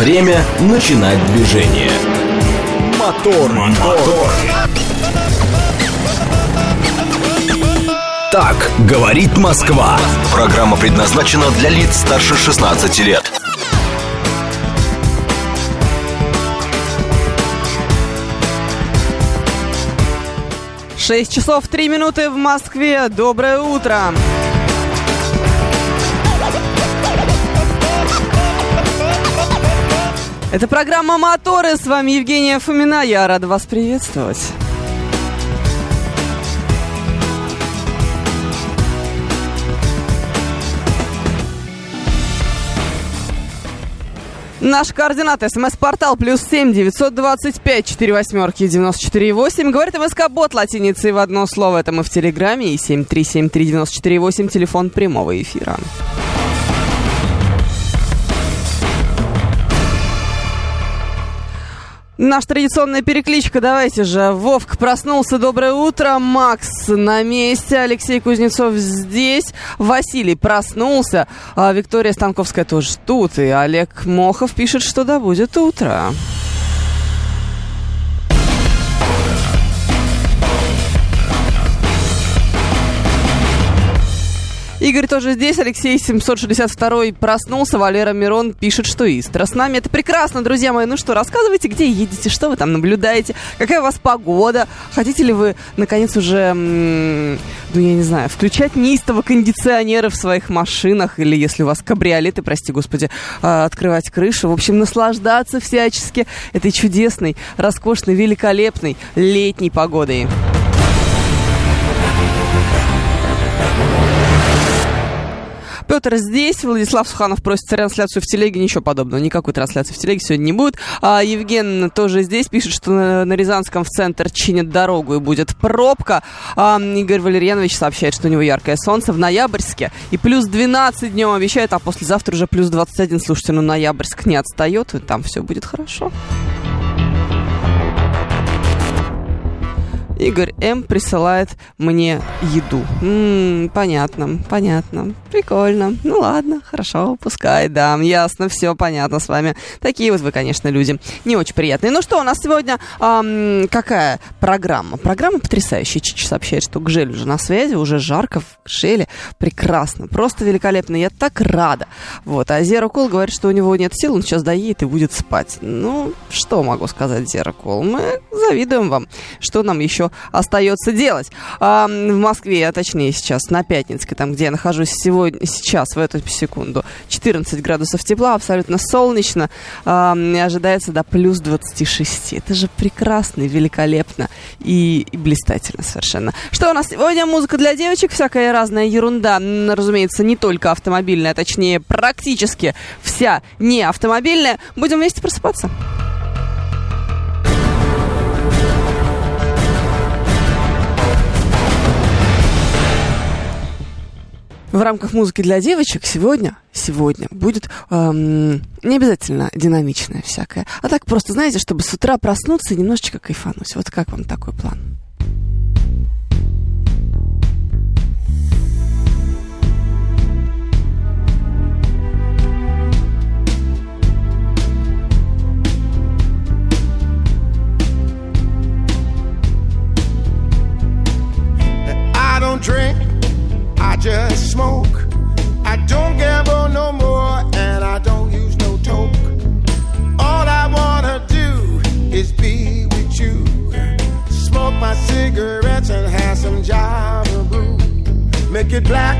Время начинать движение. Мотор, мотор. Так говорит Москва. Программа предназначена для лиц старше 16 лет. 6 часов 3 минуты в Москве. Доброе утро. Это программа «Моторы». С вами Евгения Фомина. Я рада вас приветствовать. Наш координат. СМС-портал плюс семь девятьсот двадцать пять четыре восьмерки девяносто четыре восемь. Говорит МСК-бот латиницей в одно слово. Это мы в Телеграме. И семь три семь три девяносто четыре восемь. Телефон прямого эфира. Наша традиционная перекличка, давайте же. Вовк проснулся, доброе утро. Макс на месте, Алексей Кузнецов здесь. Василий проснулся, а Виктория Станковская тоже тут. И Олег Мохов пишет, что да будет утро. Игорь тоже здесь, Алексей 762 проснулся, Валера Мирон пишет, что Истра с нами. Это прекрасно, друзья мои. Ну что, рассказывайте, где едете, что вы там наблюдаете, какая у вас погода, хотите ли вы, наконец, уже, ну, я не знаю, включать неистово кондиционеры в своих машинах, или если у вас кабриолеты, прости господи, а, открывать крышу. В общем, наслаждаться всячески этой чудесной, роскошной, великолепной летней погодой. Петр здесь, Владислав Суханов просит трансляцию в телеге, ничего подобного, никакой трансляции в телеге сегодня не будет. А Евген тоже здесь пишет, что на, на Рязанском в центр чинят дорогу и будет пробка. А Игорь Валерьянович сообщает, что у него яркое солнце в ноябрьске и плюс 12 днем обещает, а послезавтра уже плюс 21. Слушайте, ну ноябрьск не отстает, и там все будет хорошо. Игорь М. присылает мне еду. М-м, понятно, понятно. Прикольно. Ну ладно, хорошо, пускай, да. Ясно, все понятно с вами. Такие вот вы, конечно, люди. Не очень приятные. Ну что, у нас сегодня эм, какая программа? Программа потрясающая. Чич сообщает, что Гжель уже на связи, уже жарко в Гжеле. Прекрасно, просто великолепно. Я так рада. Вот. А Зеракол говорит, что у него нет сил, он сейчас доедет и будет спать. Ну, что могу сказать, Зеракол? Мы завидуем вам. Что нам еще остается делать. А, в Москве, а точнее сейчас, на Пятницкой, там, где я нахожусь сегодня, сейчас, в эту секунду, 14 градусов тепла, абсолютно солнечно, а, ожидается до плюс 26. Это же прекрасно, великолепно и, и блистательно совершенно. Что у нас сегодня? Музыка для девочек, всякая разная ерунда. Разумеется, не только автомобильная, а точнее, практически вся не автомобильная. Будем вместе просыпаться. В рамках музыки для девочек сегодня, сегодня будет эм, не обязательно динамичная всякая, а так просто, знаете, чтобы с утра проснуться и немножечко кайфануть. Вот как вам такой план? drink I just smoke. I don't gamble no more, and I don't use no toke. All I wanna do is be with you. Smoke my cigarettes and have some Java brew. Make it black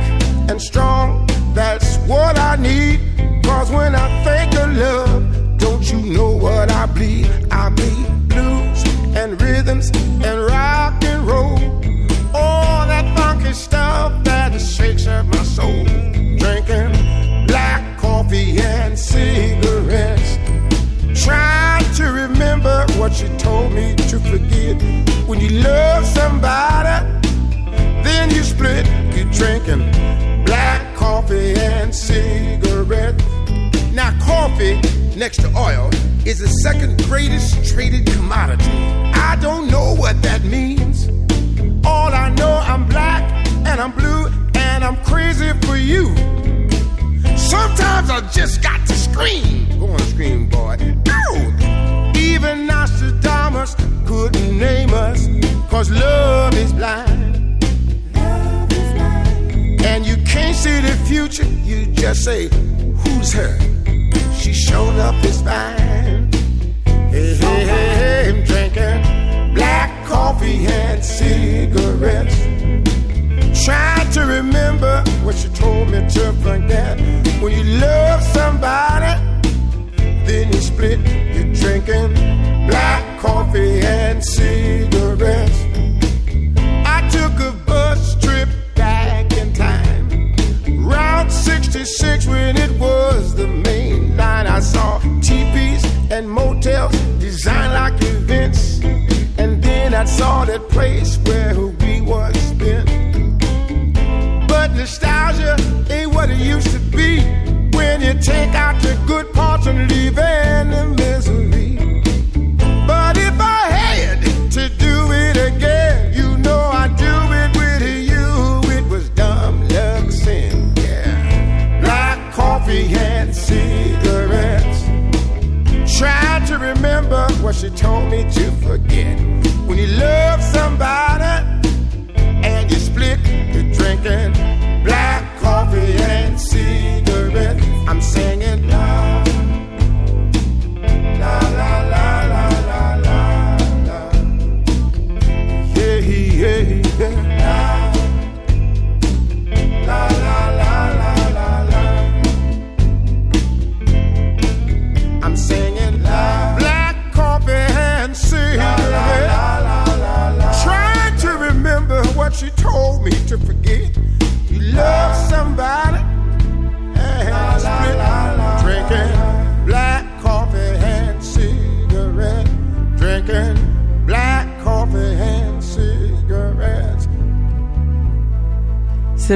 and strong, that's what I need. Cause when I think of love, don't you know what I bleed? I bleed blues and rhythms and rock and roll. That funky stuff shakes up my soul. Drinking black coffee and cigarettes. Trying to remember what you told me to forget. When you love somebody, then you split. You're drinking black coffee and cigarettes. Now, coffee next to oil is the second greatest traded commodity. I don't know what that means. All I know, I'm black and I'm blue and I'm crazy for you. Sometimes I just got to scream. Go on, scream, boy. Ow! Even Nostradamus couldn't name us, cause love is blind. And you can't see the future, you just say, Who's her? She showed up is fine. Hey, hey, hey, hey, I'm drinking black coffee and cigarettes. Trying to remember what she told me to forget. When you love somebody, then you split. You're drinking black coffee and cigarettes. I took a bus trip back in time. Route 66 when it was the main line. I saw teepees and motels designed like events. And then I saw that place where we was spent. But nostalgia ain't what it used to be when you take out the good parts and leave in the misery. But if I had to do it again, you know I'd do it with you. It was dumb luck sin, yeah. Black coffee and cigarettes. Try to remember what she told me to forget.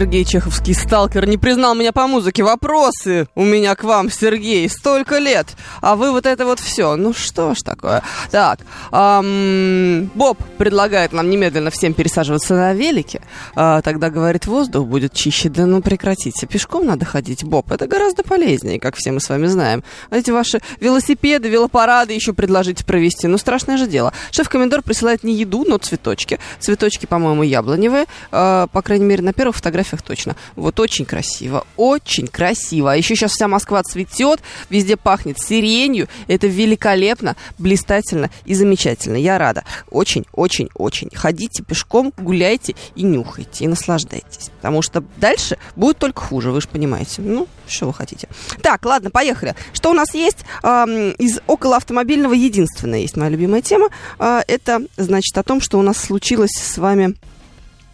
Сергей Чеховский, сталкер, не признал меня по музыке. Вопросы у меня к вам, Сергей. Столько лет. А вы вот это вот все. Ну что ж такое. Так, ам, Боб предлагает нам немедленно всем пересаживаться на велике. А, тогда, говорит, воздух будет чище. Да ну прекратите. Пешком надо ходить, Боб. Это гораздо полезнее, как все мы с вами знаем. А эти ваши велосипеды, велопарады еще предложите провести. Ну страшное же дело. Шеф-комендор присылает не еду, но цветочки. Цветочки, по-моему, яблоневые. А, по крайней мере, на первых фотографиях точно. Вот очень красиво, очень красиво. А еще сейчас вся Москва цветет, везде пахнет сиренью. Это великолепно, блистательно и замечательно. Я рада. Очень, очень, очень. Ходите пешком, гуляйте и нюхайте, и наслаждайтесь. Потому что дальше будет только хуже, вы же понимаете. Ну, что вы хотите. Так, ладно, поехали. Что у нас есть эм, из около автомобильного? Единственная есть моя любимая тема. Э, это, значит, о том, что у нас случилось с вами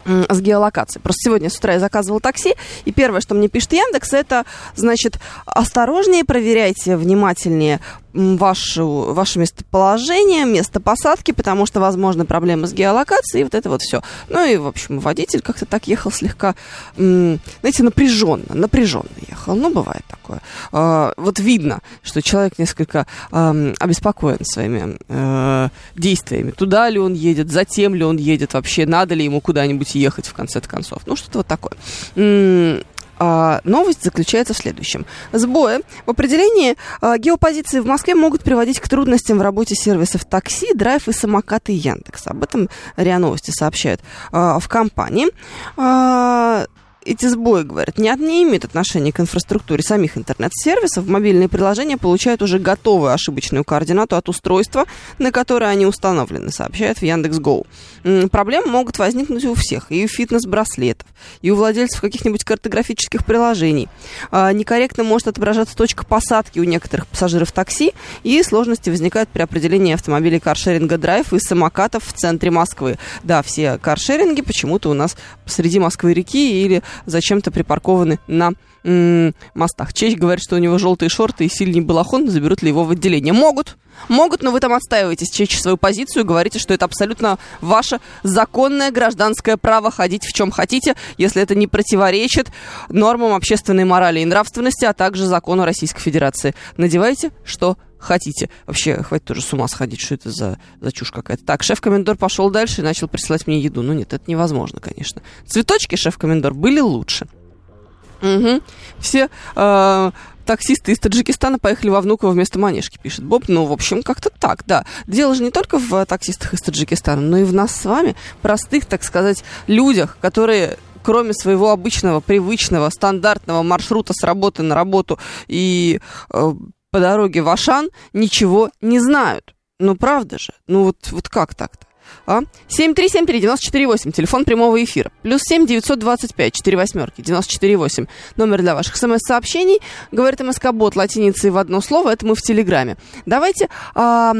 с геолокацией. Просто сегодня с утра я заказывала такси, и первое, что мне пишет Яндекс, это, значит, осторожнее, проверяйте внимательнее вашу, ваше местоположение, место посадки, потому что, возможно, проблемы с геолокацией, вот это вот все. Ну и, в общем, водитель как-то так ехал слегка, знаете, напряженно, напряженно ехал. Ну, бывает такое. А, вот видно, что человек несколько обеспокоен своими э, действиями. Туда ли он едет, затем ли он едет, вообще надо ли ему куда-нибудь ехать в конце концов. Ну, что-то вот такое. А, новость заключается в следующем. Сбои в определении а, геопозиции в Москве могут приводить к трудностям в работе сервисов такси, драйв и самокаты Яндекс. Об этом РИА Новости сообщают а, в компании. Эти сбои, говорят, не, не имеют отношения к инфраструктуре самих интернет-сервисов. Мобильные приложения получают уже готовую ошибочную координату от устройства, на которое они установлены, сообщает в Яндекс.Гоу. Проблемы могут возникнуть у всех, и у фитнес-браслетов, и у владельцев каких-нибудь картографических приложений. А, Некорректно может отображаться точка посадки у некоторых пассажиров такси, и сложности возникают при определении автомобилей каршеринга драйв и самокатов в центре Москвы. Да, все каршеринги почему-то у нас среди Москвы-реки или зачем-то припаркованы на м, мостах. Честь говорит, что у него желтые шорты и сильный балахон, заберут ли его в отделение. Могут, могут, но вы там отстаиваете Честь свою позицию, говорите, что это абсолютно ваше законное гражданское право ходить в чем хотите, если это не противоречит нормам общественной морали и нравственности, а также закону Российской Федерации. Надевайте, что. Вообще, хватит тоже с ума сходить, что это за, за чушь какая-то. Так, шеф-комендор пошел дальше и начал присылать мне еду. Ну нет, это невозможно, конечно. Цветочки, шеф-комендор, были лучше. Угу. Все э, таксисты из Таджикистана поехали во Внуково вместо Манежки, пишет Боб. Ну, в общем, как-то так, да. Дело же не только в таксистах из Таджикистана, но и в нас с вами, простых, так сказать, людях, которые кроме своего обычного, привычного, стандартного маршрута с работы на работу и э, по дороге в Ашан, ничего не знают. Ну, правда же? Ну, вот, вот как так-то? А? 7373948, телефон прямого эфира. Плюс 7 925 4 восьмерки 948. Номер для ваших смс-сообщений. Говорит МСК-бот латиницей в одно слово. Это мы в Телеграме. Давайте а,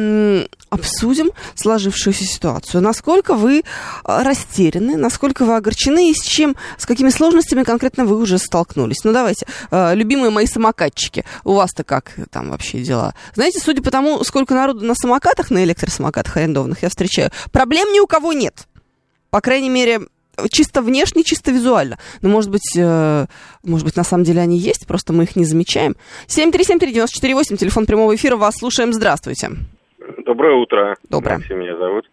обсудим сложившуюся ситуацию. Насколько вы а, растеряны, насколько вы огорчены и с чем, с какими сложностями конкретно вы уже столкнулись. Ну, давайте. А, любимые мои самокатчики. У вас-то как там вообще дела? Знаете, судя по тому, сколько народу на самокатах, на электросамокатах арендованных я встречаю, Проблем ни у кого нет. По крайней мере, чисто внешне, чисто визуально. Но, может быть, э, может быть, на самом деле они есть, просто мы их не замечаем. 7373948, телефон прямого эфира, вас слушаем. Здравствуйте. Доброе утро. Доброе. Максим меня зовут.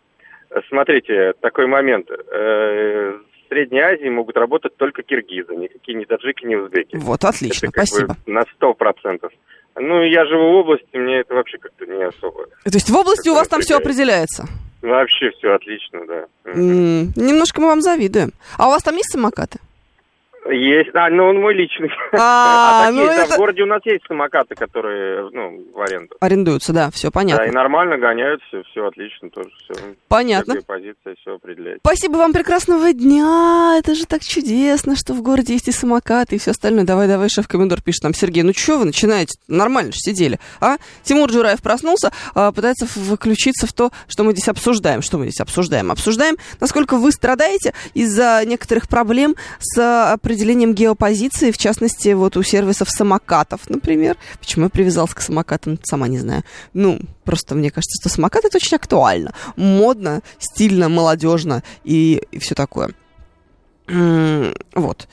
Смотрите, такой момент. Э, в Средней Азии могут работать только киргизы, никакие не таджики, не узбеки. Вот, отлично, спасибо. Бы на сто процентов. Ну, я живу в области, мне это вообще как-то не особо. То есть в области у вас там все определяется? Вообще все отлично, да. М, Немножко мы вам завидуем. А у вас там есть самокаты? Есть, а, ну он мой личный. А, так ну есть, да, это- в городе у нас есть самокаты, которые, ну, в аренду. Арендуются, да, все Да, и понятно. нормально гоняют, все, все отлично тоже, все. Понятно. позиция, все определяет. Спасибо вам, прекрасного дня. Это же так чудесно, что в городе есть и самокаты, и все остальное. Давай, давай, шеф-комендор пишет нам, Сергей, ну что вы начинаете? Нормально же сидели, а? Тимур Джураев проснулся, а, пытается включиться в то, что мы здесь обсуждаем. Что мы здесь обсуждаем? Обсуждаем, насколько вы страдаете из-за некоторых проблем с определением геопозиции, в частности, вот у сервисов самокатов, например. Почему я привязался к самокатам, сама не знаю. Ну, просто мне кажется, что самокат это очень актуально. Модно, стильно, молодежно и, все такое. Вот.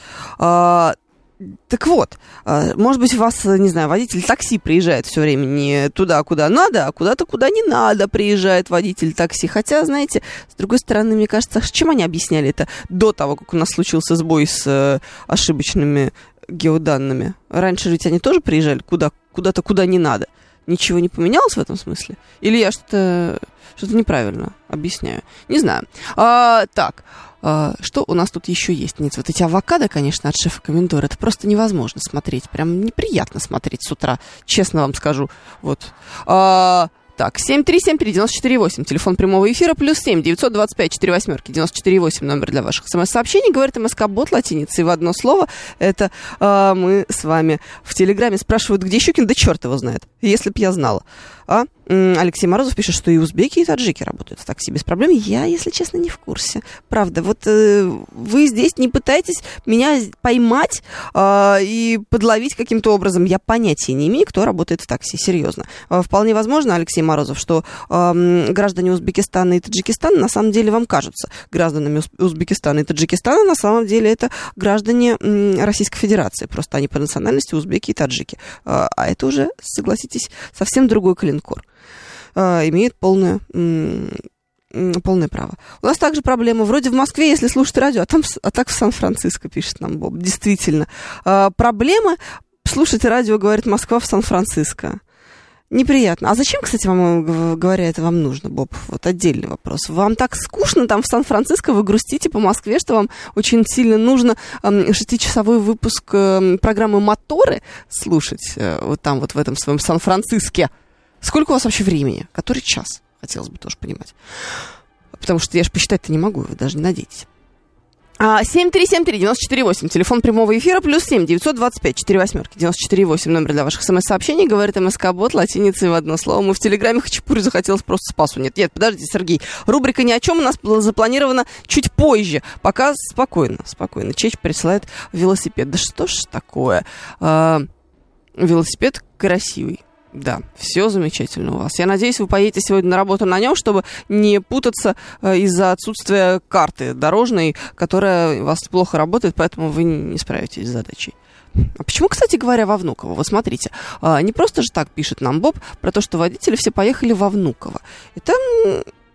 А, так вот, а, может быть, у вас, не знаю, водитель такси приезжает все время не туда, куда надо, а куда-то, куда не надо приезжает водитель такси. Хотя, знаете, с другой стороны, мне кажется, с чем они объясняли это до того, как у нас случился сбой с э, ошибочными геоданными? Раньше ведь они тоже приезжали куда, куда-то, куда не надо. Ничего не поменялось в этом смысле? Или я что-то что-то неправильно объясняю? Не знаю. А, так, а, что у нас тут еще есть? Нет, вот эти авокадо, конечно, от шефа комендора, это просто невозможно смотреть. Прям неприятно смотреть с утра, честно вам скажу. Вот. А, так, 7373948, телефон прямого эфира, плюс 7, 925 4 восьмерки, 948, номер для ваших смс-сообщений. Говорит МСК-бот латиницей в одно слово. Это а, мы с вами в Телеграме спрашивают, где Щукин, да черт его знает, если б я знала. А? Алексей Морозов пишет, что и узбеки, и таджики работают в такси без проблем. Я, если честно, не в курсе. Правда, вот э, вы здесь не пытаетесь меня поймать э, и подловить каким-то образом. Я понятия не имею, кто работает в такси, серьезно. Э, вполне возможно, Алексей Морозов, что э, граждане Узбекистана и Таджикистана на самом деле вам кажутся гражданами Уз- Узбекистана и Таджикистана. На самом деле это граждане м, Российской Федерации. Просто они по национальности узбеки и таджики. Э, а это уже, согласитесь, совсем другой клинкор э, имеет полное, полное право. У нас также проблема. Вроде в Москве, если слушать радио, а, там, а так в Сан-Франциско, пишет нам Боб. Действительно. Э, проблема слушать радио, говорит Москва в Сан-Франциско. Неприятно. А зачем, кстати, вам, э, говоря, это вам нужно, Боб? Вот отдельный вопрос. Вам так скучно там в Сан-Франциско, вы грустите по Москве, что вам очень сильно нужно эм, шестичасовой выпуск эм, программы «Моторы» слушать э, вот там, вот в этом своем Сан-Франциске. Сколько у вас вообще времени? Который час? Хотелось бы тоже понимать. Потому что я же посчитать-то не могу, вы даже не надейтесь. А, 7373948, телефон прямого эфира, плюс 7, 925, 4 восьмерки, 94,8, номер для ваших смс-сообщений, говорит МСК-бот, латиницей в одно слово. Мы в Телеграме Хачапури захотелось просто спасу. Нет, нет, подождите, Сергей, рубрика «Ни о чем» у нас запланирована чуть позже. Пока спокойно, спокойно. Чеч присылает велосипед. Да что ж такое? А, велосипед красивый. Да, все замечательно у вас. Я надеюсь, вы поедете сегодня на работу на нем, чтобы не путаться э, из-за отсутствия карты дорожной, которая у вас плохо работает, поэтому вы не справитесь с задачей. А почему, кстати говоря, во Внуково? Вот смотрите, а, не просто же так пишет нам Боб про то, что водители все поехали во Внуково. Это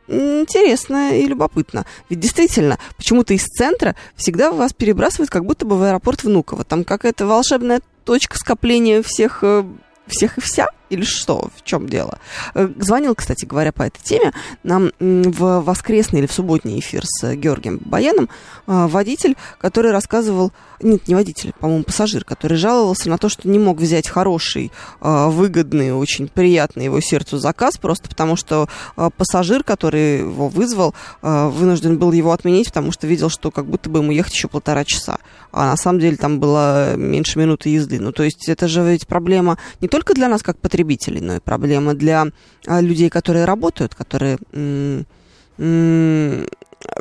интересно и любопытно. Ведь действительно, почему-то из центра всегда вас перебрасывают как будто бы в аэропорт Внуково. Там какая-то волшебная точка скопления всех, э, всех и вся. Или что? В чем дело? Э, звонил, кстати говоря, по этой теме нам в воскресный или в субботний эфир с Георгием Баяном э, водитель, который рассказывал, нет, не водитель, по-моему, пассажир, который жаловался на то, что не мог взять хороший, э, выгодный, очень приятный его сердцу заказ, просто потому что пассажир, который его вызвал, вынужден был его отменить, потому что видел, что как будто бы ему ехать еще полтора часа. А на самом деле там было меньше минуты езды. Ну, то есть это же ведь проблема не только для нас, как потребителей, потребителей, но и проблема для а, людей, которые работают, которые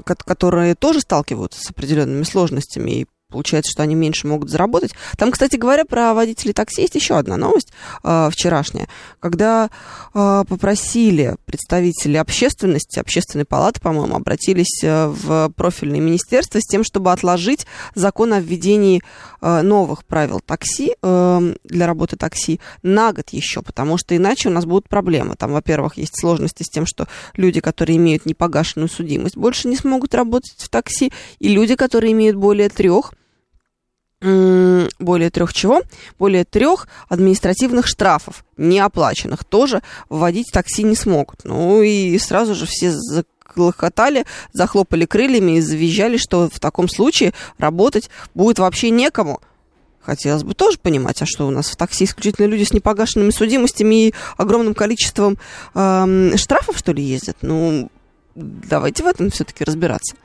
которые тоже сталкиваются с определенными сложностями и Получается, что они меньше могут заработать. Там, кстати говоря, про водителей такси есть еще одна новость э, вчерашняя, когда э, попросили представители общественности, общественной палаты, по-моему, обратились э, в профильное министерство с тем, чтобы отложить закон о введении э, новых правил такси э, для работы такси на год еще, потому что иначе у нас будут проблемы. Там, во-первых, есть сложности с тем, что люди, которые имеют непогашенную судимость, больше не смогут работать в такси, и люди, которые имеют более трех более трех чего? Более трех административных штрафов, неоплаченных, тоже вводить такси не смогут. Ну и сразу же все заклохотали, захлопали крыльями и завизжали, что в таком случае работать будет вообще некому. Хотелось бы тоже понимать, а что у нас в такси исключительно люди с непогашенными судимостями и огромным количеством э, штрафов, что ли, ездят? Ну, давайте в этом все-таки разбираться.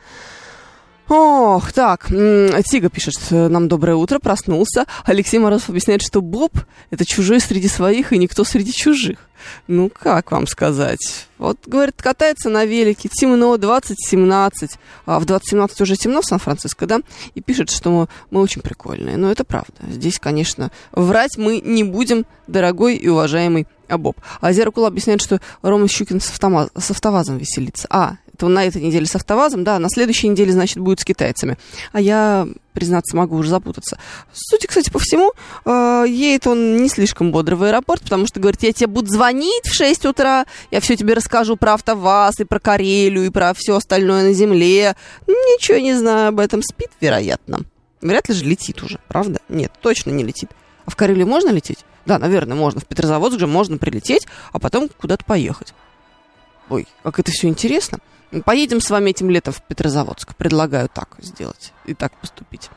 Ох, так, Тига пишет нам доброе утро, проснулся. Алексей Морозов объясняет, что Боб – это чужой среди своих и никто среди чужих. Ну, как вам сказать? Вот, говорит, катается на велике, темно, 20-17, а в 20-17 уже темно в Сан-Франциско, да? И пишет, что мы, мы очень прикольные. Но это правда. Здесь, конечно, врать мы не будем, дорогой и уважаемый Боб. А Зеркало объясняет, что Рома Щукин с, автомаз, с автовазом веселится. А, это на этой неделе с автовазом, да, на следующей неделе, значит, будет с китайцами. А я, признаться, могу уже запутаться. Судя, кстати, по всему, э, едет он не слишком бодро в аэропорт, потому что говорит, я тебе буду звонить в 6 утра, я все тебе расскажу про автоваз и про Карелию и про все остальное на земле. Ничего не знаю об этом. Спит, вероятно. Вряд ли же летит уже, правда? Нет, точно не летит. А в Карелию можно лететь? Да, наверное, можно. В Петрозаводск же можно прилететь, а потом куда-то поехать. Ой, как это все интересно. Поедем с вами этим летом в Петрозаводск. Предлагаю так сделать и так поступить.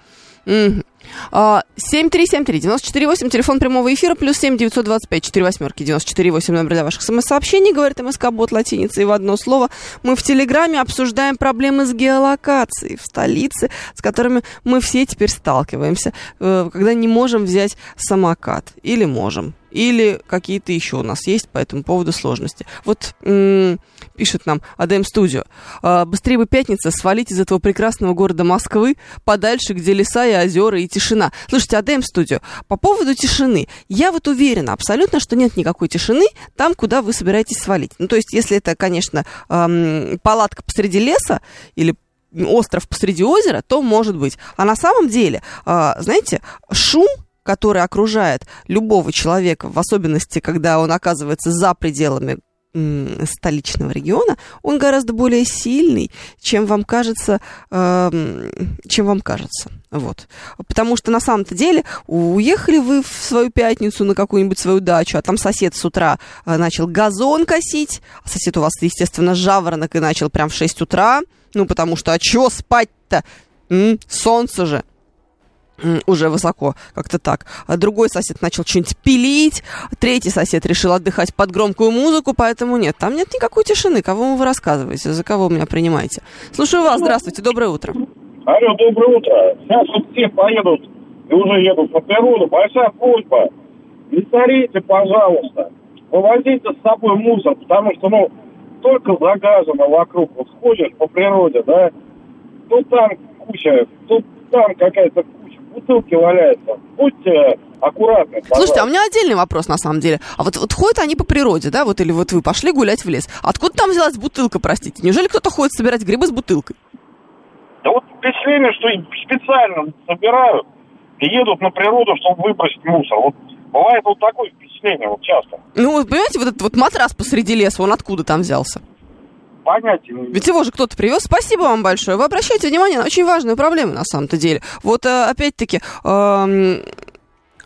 Угу. 7373948, телефон прямого эфира, плюс 7 925 4 восьмерки 948, номер для ваших смс-сообщений, говорит МСК Бот латиницей в одно слово. Мы в Телеграме обсуждаем проблемы с геолокацией в столице, с которыми мы все теперь сталкиваемся, э, когда не можем взять самокат. Или можем или какие-то еще у нас есть по этому поводу сложности. Вот м- пишет нам АДМ Студио. «А, быстрее бы пятница свалить из этого прекрасного города Москвы подальше, где леса и озера и тишина. Слушайте, АДМ Студио, по поводу тишины. Я вот уверена абсолютно, что нет никакой тишины там, куда вы собираетесь свалить. Ну, то есть, если это, конечно, эм, палатка посреди леса или остров посреди озера, то может быть. А на самом деле, э, знаете, шум который окружает любого человека, в особенности, когда он оказывается за пределами столичного региона, он гораздо более сильный, чем вам кажется, э, чем вам кажется. Вот. Потому что на самом-то деле уехали вы в свою пятницу на какую-нибудь свою дачу, а там сосед с утра э, начал газон косить, а сосед у вас, естественно, жаворонок и начал прям в 6 утра, ну потому что, а чего спать-то? М? Солнце же уже высоко, как-то так. А другой сосед начал что-нибудь пилить, третий сосед решил отдыхать под громкую музыку, поэтому нет, там нет никакой тишины. Кого вы рассказываете, за кого меня принимаете? Слушаю вас, здравствуйте, доброе утро. Алло, доброе утро. Сейчас вот все поедут и уже едут по природу. Большая просьба, не старейте, пожалуйста, вывозите с собой мусор, потому что, ну, только загажено вокруг. Вот ходишь по природе, да, тут там куча, тут там какая-то бутылки валяются. Будьте аккуратны. Пожалуйста. Слушайте, а у меня отдельный вопрос на самом деле. А вот, вот ходят они по природе, да, вот или вот вы пошли гулять в лес. Откуда там взялась бутылка, простите? Неужели кто-то ходит собирать грибы с бутылкой? Да вот впечатление, что специально собирают и едут на природу, чтобы выбросить мусор. Вот бывает вот такое впечатление вот часто. Ну, вот понимаете, вот этот вот матрас посреди леса, он откуда там взялся? Понятия не имею. Ведь его же кто-то привез. Спасибо вам большое. Вы обращаете внимание на очень важную проблему на самом-то деле. Вот э, опять-таки, эм,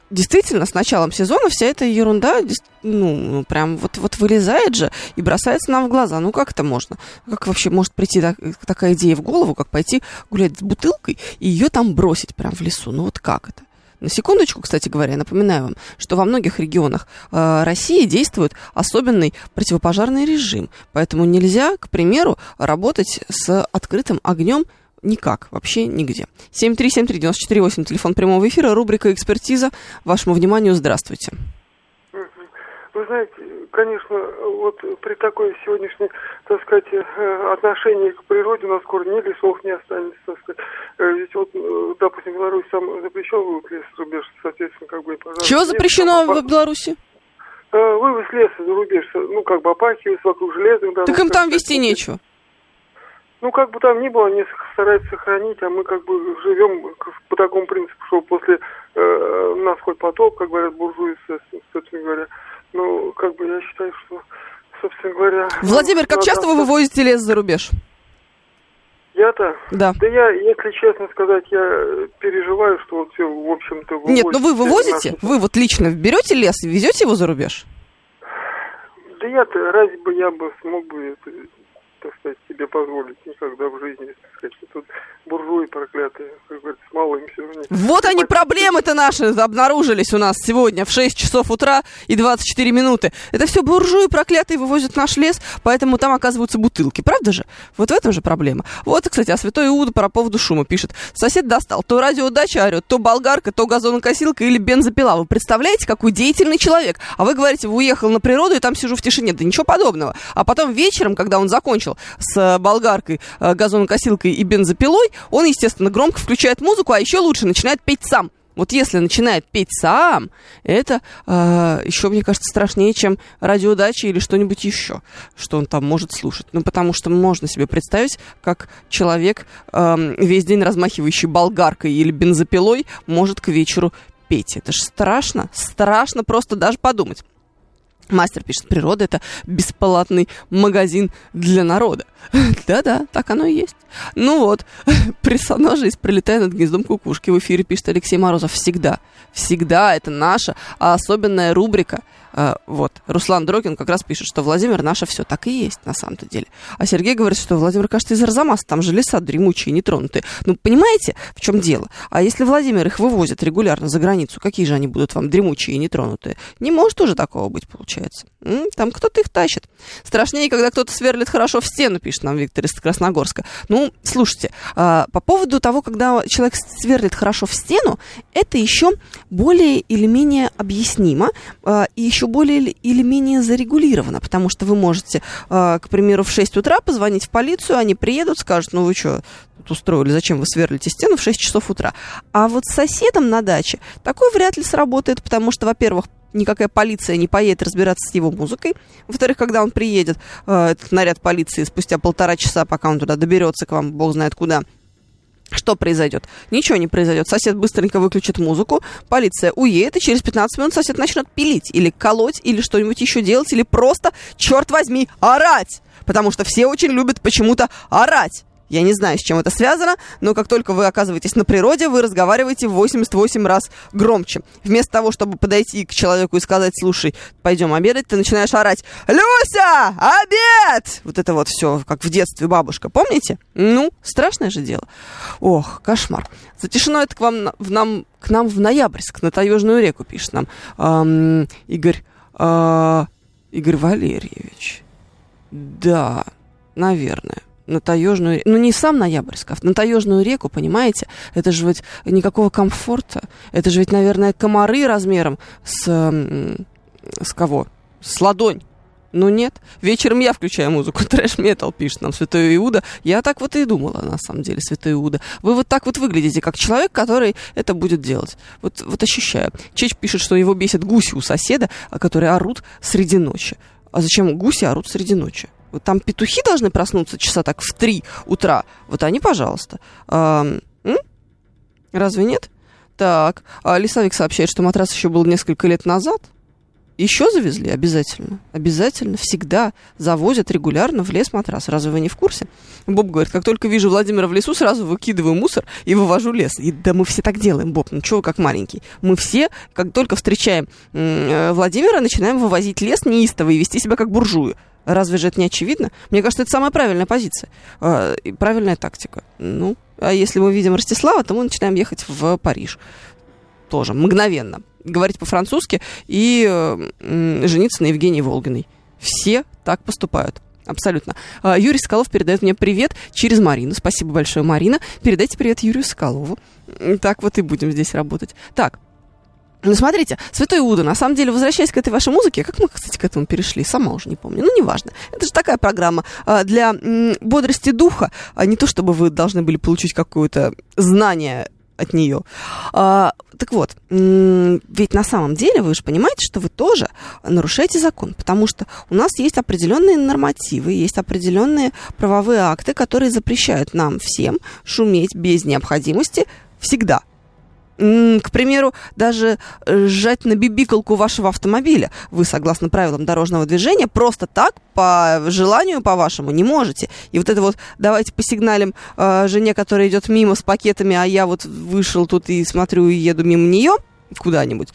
действительно, с началом сезона вся эта ерунда, ну, ну, прям вот, вот вылезает же и бросается нам в глаза. Ну, как это можно? Как вообще может прийти так- такая идея в голову, как пойти гулять с бутылкой и ее там бросить прям в лесу? Ну, вот как это? На секундочку, кстати говоря, напоминаю вам, что во многих регионах э, России действует особенный противопожарный режим. Поэтому нельзя, к примеру, работать с открытым огнем никак, вообще нигде. 7373948, телефон прямого эфира, рубрика «Экспертиза». Вашему вниманию здравствуйте. Вы знаете, конечно, вот при такой сегодняшней, так сказать, э, отношении к природе у нас скоро ни лесов не останется, так сказать. Э, Ведь вот, э, допустим, Беларусь там запрещен вывод леса рубеж, соответственно, как бы пожалуйста. Чего Нет, запрещено там в Беларуси? Вывоз леса за рубеж, ну, как бы опахивается вокруг железных дорог. Так им так там вести нечего. Ну, как бы там ни было, они стараются сохранить, а мы как бы живем по такому принципу, что после э, нас хоть потоп, как говорят буржуи, со- собственно говоря. Ну, как бы я считаю, что, собственно говоря... Владимир, как надо- часто вы вывозите лес за рубеж? Я-то? Да. Да я, если честно сказать, я переживаю, что вот все, в общем-то, Нет, ну вы вывозите? Вы вот лично берете лес и везете его за рубеж? Да я-то, разве бы я бы смог бы так сказать, себе позволить никогда в жизни, сказать. Тут буржуи проклятые, как говорится, мало им равно. Вот они, проблемы-то наши обнаружились у нас сегодня в 6 часов утра и 24 минуты. Это все буржуи проклятые вывозят наш лес, поэтому там оказываются бутылки. Правда же? Вот в этом же проблема. Вот, кстати, а Святой Иуда по поводу шума пишет. Сосед достал. То радиодача орет, то болгарка, то газонокосилка или бензопила. Вы представляете, какой деятельный человек? А вы говорите, уехал на природу и там сижу в тишине. Да ничего подобного. А потом вечером, когда он закончил с э, болгаркой, э, газонокосилкой и бензопилой, он, естественно, громко включает музыку, а еще лучше начинает петь сам. Вот если начинает петь сам, это э, еще, мне кажется, страшнее, чем радиодача или что-нибудь еще, что он там может слушать. Ну, потому что можно себе представить, как человек, э, весь день размахивающий болгаркой или бензопилой, может к вечеру петь. Это ж страшно, страшно просто даже подумать. Мастер пишет, природа это бесплатный магазин для народа. Да-да, так оно и есть. Ну вот, персонажи прилетая над гнездом кукушки в эфире, пишет Алексей Морозов. Всегда, всегда это наша особенная рубрика. А, вот, Руслан Дрокин как раз пишет, что Владимир наше все. Так и есть на самом-то деле. А Сергей говорит, что Владимир, кажется, из Арзамаса, там же леса дремучие, нетронутые. Ну, понимаете, в чем дело? А если Владимир их вывозит регулярно за границу, какие же они будут вам дремучие и нетронутые? Не может уже такого быть, получается. Там кто-то их тащит. Страшнее, когда кто-то сверлит хорошо в стену, пишет нам Виктор из Красногорска. Ну, слушайте, а, по поводу того, когда человек сверлит хорошо в стену, это еще более или менее объяснимо а, и еще более или- менее зарегулировано, потому что вы можете, а, к примеру, в 6 утра позвонить в полицию, они приедут, скажут, ну вы что, тут устроили, зачем вы сверлите стену в 6 часов утра. А вот с соседом на даче такой вряд ли сработает, потому что, во-первых, никакая полиция не поедет разбираться с его музыкой. Во-вторых, когда он приедет, э, этот наряд полиции, спустя полтора часа, пока он туда доберется к вам, бог знает куда, что произойдет? Ничего не произойдет. Сосед быстренько выключит музыку, полиция уедет, и через 15 минут сосед начнет пилить, или колоть, или что-нибудь еще делать, или просто, черт возьми, орать. Потому что все очень любят почему-то орать. Я не знаю, с чем это связано, но как только вы оказываетесь на природе, вы разговариваете в 88 раз громче. Вместо того, чтобы подойти к человеку и сказать, слушай, пойдем обедать, ты начинаешь орать, Люся, обед! Вот это вот все, как в детстве бабушка, помните? Ну, страшное же дело. Ох, кошмар. За тишиной это к вам, в нам, к нам в Ноябрьск, на Таежную реку, пишет нам ам, Игорь, а, Игорь Валерьевич. Да, наверное. На таежную. Ну, не сам Ноябрьск, а на таежную реку, понимаете? Это же ведь никакого комфорта. Это же ведь, наверное, комары размером с... С кого? С ладонь. Ну нет. Вечером я включаю музыку. Трэш-метал пишет нам Святой Иуда. Я так вот и думала, на самом деле, Святой Иуда. Вы вот так вот выглядите, как человек, который это будет делать. Вот, вот ощущаю. Чеч пишет, что его бесит гуси у соседа, а которые орут среди ночи. А зачем гуси орут среди ночи? Вот там петухи должны проснуться часа так в 3 утра. Вот они, пожалуйста. Ам, м? Разве нет? Так, а Лисовик сообщает, что матрас еще был несколько лет назад. Еще завезли? Обязательно. Обязательно. Всегда завозят регулярно в лес матрас. Разве вы не в курсе? Боб говорит, как только вижу Владимира в лесу, сразу выкидываю мусор и вывожу лес. И да мы все так делаем, Боб. Ну чего как маленький? Мы все, как только встречаем э, Владимира, начинаем вывозить лес неистово и вести себя как буржую. Разве же это не очевидно? Мне кажется, это самая правильная позиция. И правильная тактика. Ну, а если мы видим Ростислава, то мы начинаем ехать в Париж. Тоже мгновенно говорить по-французски и жениться на Евгении Волгиной. Все так поступают. Абсолютно. А, Юрий Соколов передает мне привет через Марину. Спасибо большое, Марина. Передайте привет Юрию Соколову. Так вот и будем здесь работать. Так, ну, смотрите, Святой Иуда, на самом деле, возвращаясь к этой вашей музыке, как мы, кстати, к этому перешли, сама уже не помню, ну, неважно. Это же такая программа а, для бодрости духа, а не то, чтобы вы должны были получить какое-то знание от нее. А, так вот, ведь на самом деле вы же понимаете, что вы тоже нарушаете закон, потому что у нас есть определенные нормативы, есть определенные правовые акты, которые запрещают нам всем шуметь без необходимости всегда – к примеру, даже э, сжать на бибикалку вашего автомобиля вы, согласно правилам дорожного движения, просто так, по желанию, по вашему, не можете. И вот это вот, давайте посигналим э, жене, которая идет мимо с пакетами, а я вот вышел тут и смотрю и еду мимо нее куда-нибудь.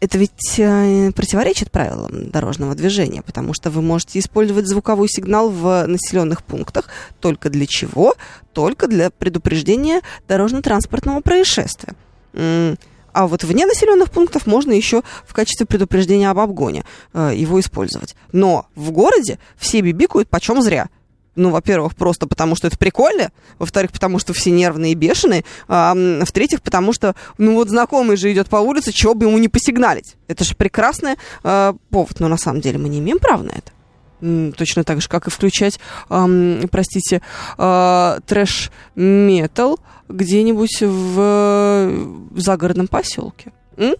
Это ведь э, противоречит правилам дорожного движения, потому что вы можете использовать звуковой сигнал в населенных пунктах только для чего? Только для предупреждения дорожно-транспортного происшествия. А вот вне населенных пунктов можно еще в качестве предупреждения об обгоне э, его использовать. Но в городе все бибикают почем зря. Ну, во-первых, просто потому, что это прикольно. Во-вторых, потому, что все нервные и бешеные. А, в-третьих, потому что, ну, вот знакомый же идет по улице, чего бы ему не посигналить. Это же прекрасный э, повод. Но на самом деле мы не имеем права на это точно так же, как и включать, эм, простите, э, трэш-метал где-нибудь в, в загородном поселке. М?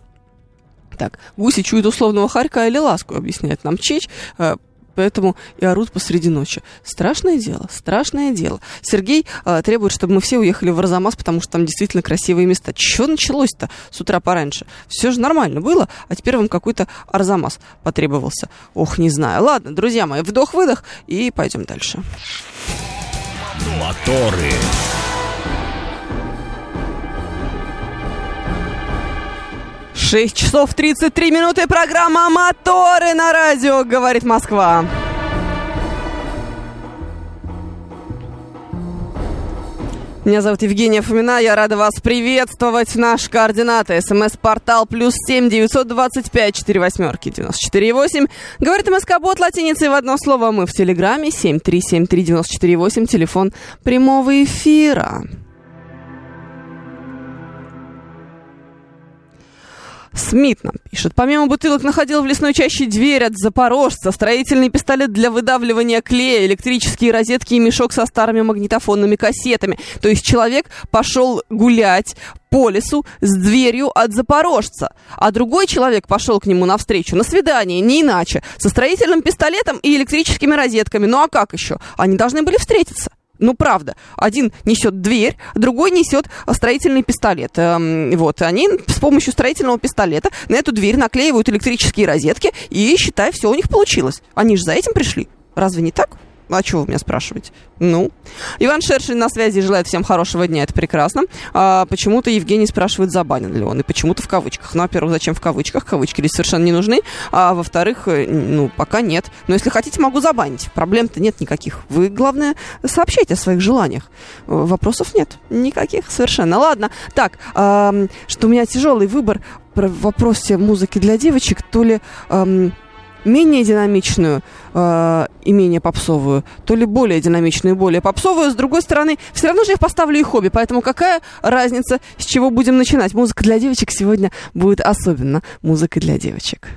Так, гуси чуют условного харька или ласку, объясняет нам Чеч. Э, поэтому и орут посреди ночи. Страшное дело, страшное дело. Сергей э, требует, чтобы мы все уехали в Арзамас, потому что там действительно красивые места. Что началось-то с утра пораньше? Все же нормально было, а теперь вам какой-то Арзамас потребовался. Ох, не знаю. Ладно, друзья мои, вдох-выдох и пойдем дальше. Моторы. 6 часов 33 минуты. Программа «Моторы» на радио, говорит Москва. Меня зовут Евгения Фомина, я рада вас приветствовать. Наши координаты. СМС-портал плюс семь девятьсот двадцать пять четыре восьмерки девяносто четыре восемь. Говорит МСК Бот латиницей в одно слово. Мы в Телеграме семь три семь три девяносто четыре восемь. Телефон прямого эфира. Смит нам пишет. Помимо бутылок находил в лесной чаще дверь от запорожца, строительный пистолет для выдавливания клея, электрические розетки и мешок со старыми магнитофонными кассетами. То есть человек пошел гулять по лесу с дверью от запорожца, а другой человек пошел к нему навстречу на свидание, не иначе, со строительным пистолетом и электрическими розетками. Ну а как еще? Они должны были встретиться. Ну, правда. Один несет дверь, другой несет строительный пистолет. Эм, вот. Они с помощью строительного пистолета на эту дверь наклеивают электрические розетки, и, считай, все у них получилось. Они же за этим пришли. Разве не так? А чего вы меня спрашиваете? Ну. Иван Шершин на связи желает всем хорошего дня, это прекрасно. А, почему-то Евгений спрашивает, забанен ли он. И почему-то в кавычках. Ну, во-первых, зачем в кавычках? Кавычки здесь совершенно не нужны. А во-вторых, э, ну, пока нет. Но если хотите, могу забанить. Проблем-то нет никаких. Вы, главное, сообщайте о своих желаниях. Вопросов нет. Никаких совершенно. Ладно. Так, а, что у меня тяжелый выбор в вопросе музыки для девочек, то ли... А, менее динамичную э, и менее попсовую, то ли более динамичную и более попсовую. С другой стороны, все равно же я поставлю и хобби, поэтому какая разница, с чего будем начинать? Музыка для девочек сегодня будет особенно музыкой для девочек.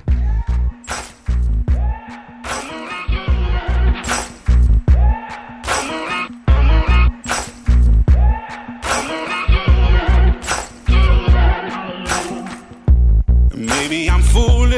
Maybe I'm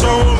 soul.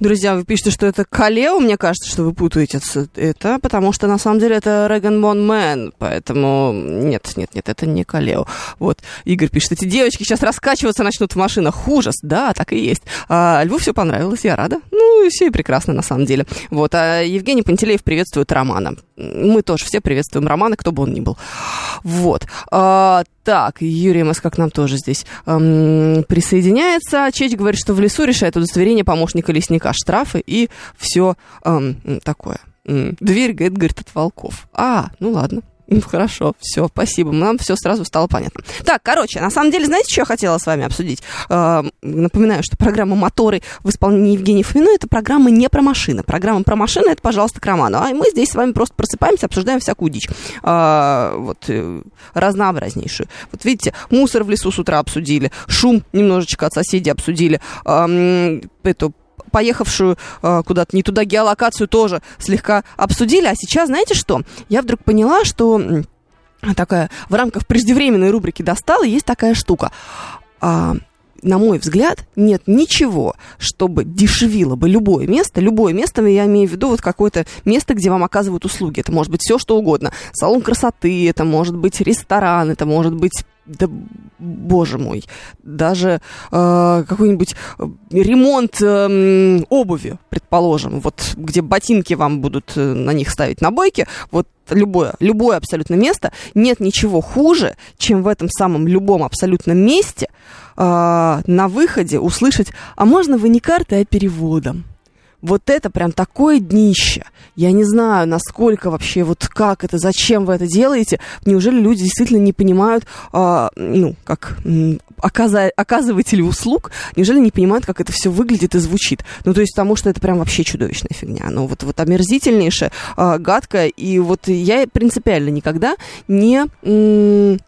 Друзья, вы пишете, что это Калео. Мне кажется, что вы путаете это, потому что на самом деле это Реган Бон Мэн. Поэтому нет, нет, нет, это не Калео. Вот, Игорь пишет, эти девочки сейчас раскачиваться начнут в машинах. Ужас, да, так и есть. А, Льву все понравилось, я рада. Ну, и все прекрасно на самом деле. Вот, а Евгений Пантелеев приветствует Романа. Мы тоже все приветствуем Романа, кто бы он ни был. Вот. А, так, Юрий МС как нам тоже здесь эм, присоединяется. Чеч говорит, что в лесу решает удостоверение помощника лесника, штрафы и все такое. М, Дверь, говорит, говорит, от волков. А, ну ладно. Хорошо, все, спасибо. Нам все сразу стало понятно. Так, короче, на самом деле, знаете, что я хотела с вами обсудить? Э, напоминаю, что программа «Моторы» в исполнении Евгения Фомина – это программа не про машины. Программа про машины – это, пожалуйста, к Роману. А мы здесь с вами просто просыпаемся, обсуждаем всякую дичь. Э, вот, э, разнообразнейшую. Вот видите, мусор в лесу с утра обсудили, шум немножечко от соседей обсудили, эм, эту поехавшую э, куда-то не туда геолокацию тоже слегка обсудили. А сейчас, знаете что? Я вдруг поняла, что такая в рамках преждевременной рубрики «Достала» есть такая штука. А, на мой взгляд, нет ничего, чтобы дешевило бы любое место. Любое место, я имею в виду вот какое-то место, где вам оказывают услуги. Это может быть все, что угодно. Салон красоты, это может быть ресторан, это может быть да, боже мой, даже э, какой-нибудь э, ремонт э, обуви, предположим, вот где ботинки вам будут э, на них ставить набойки, вот любое, любое абсолютно место, нет ничего хуже, чем в этом самом любом абсолютном месте э, на выходе услышать, а можно вы не картой, а переводом. Вот это прям такое днище. Я не знаю, насколько вообще, вот как это, зачем вы это делаете. Неужели люди действительно не понимают, а, ну, как оказа- оказыватели услуг, неужели не понимают, как это все выглядит и звучит? Ну, то есть, потому что это прям вообще чудовищная фигня. Ну, вот, вот омерзительнейшая, а, гадкая. И вот я принципиально никогда не... м,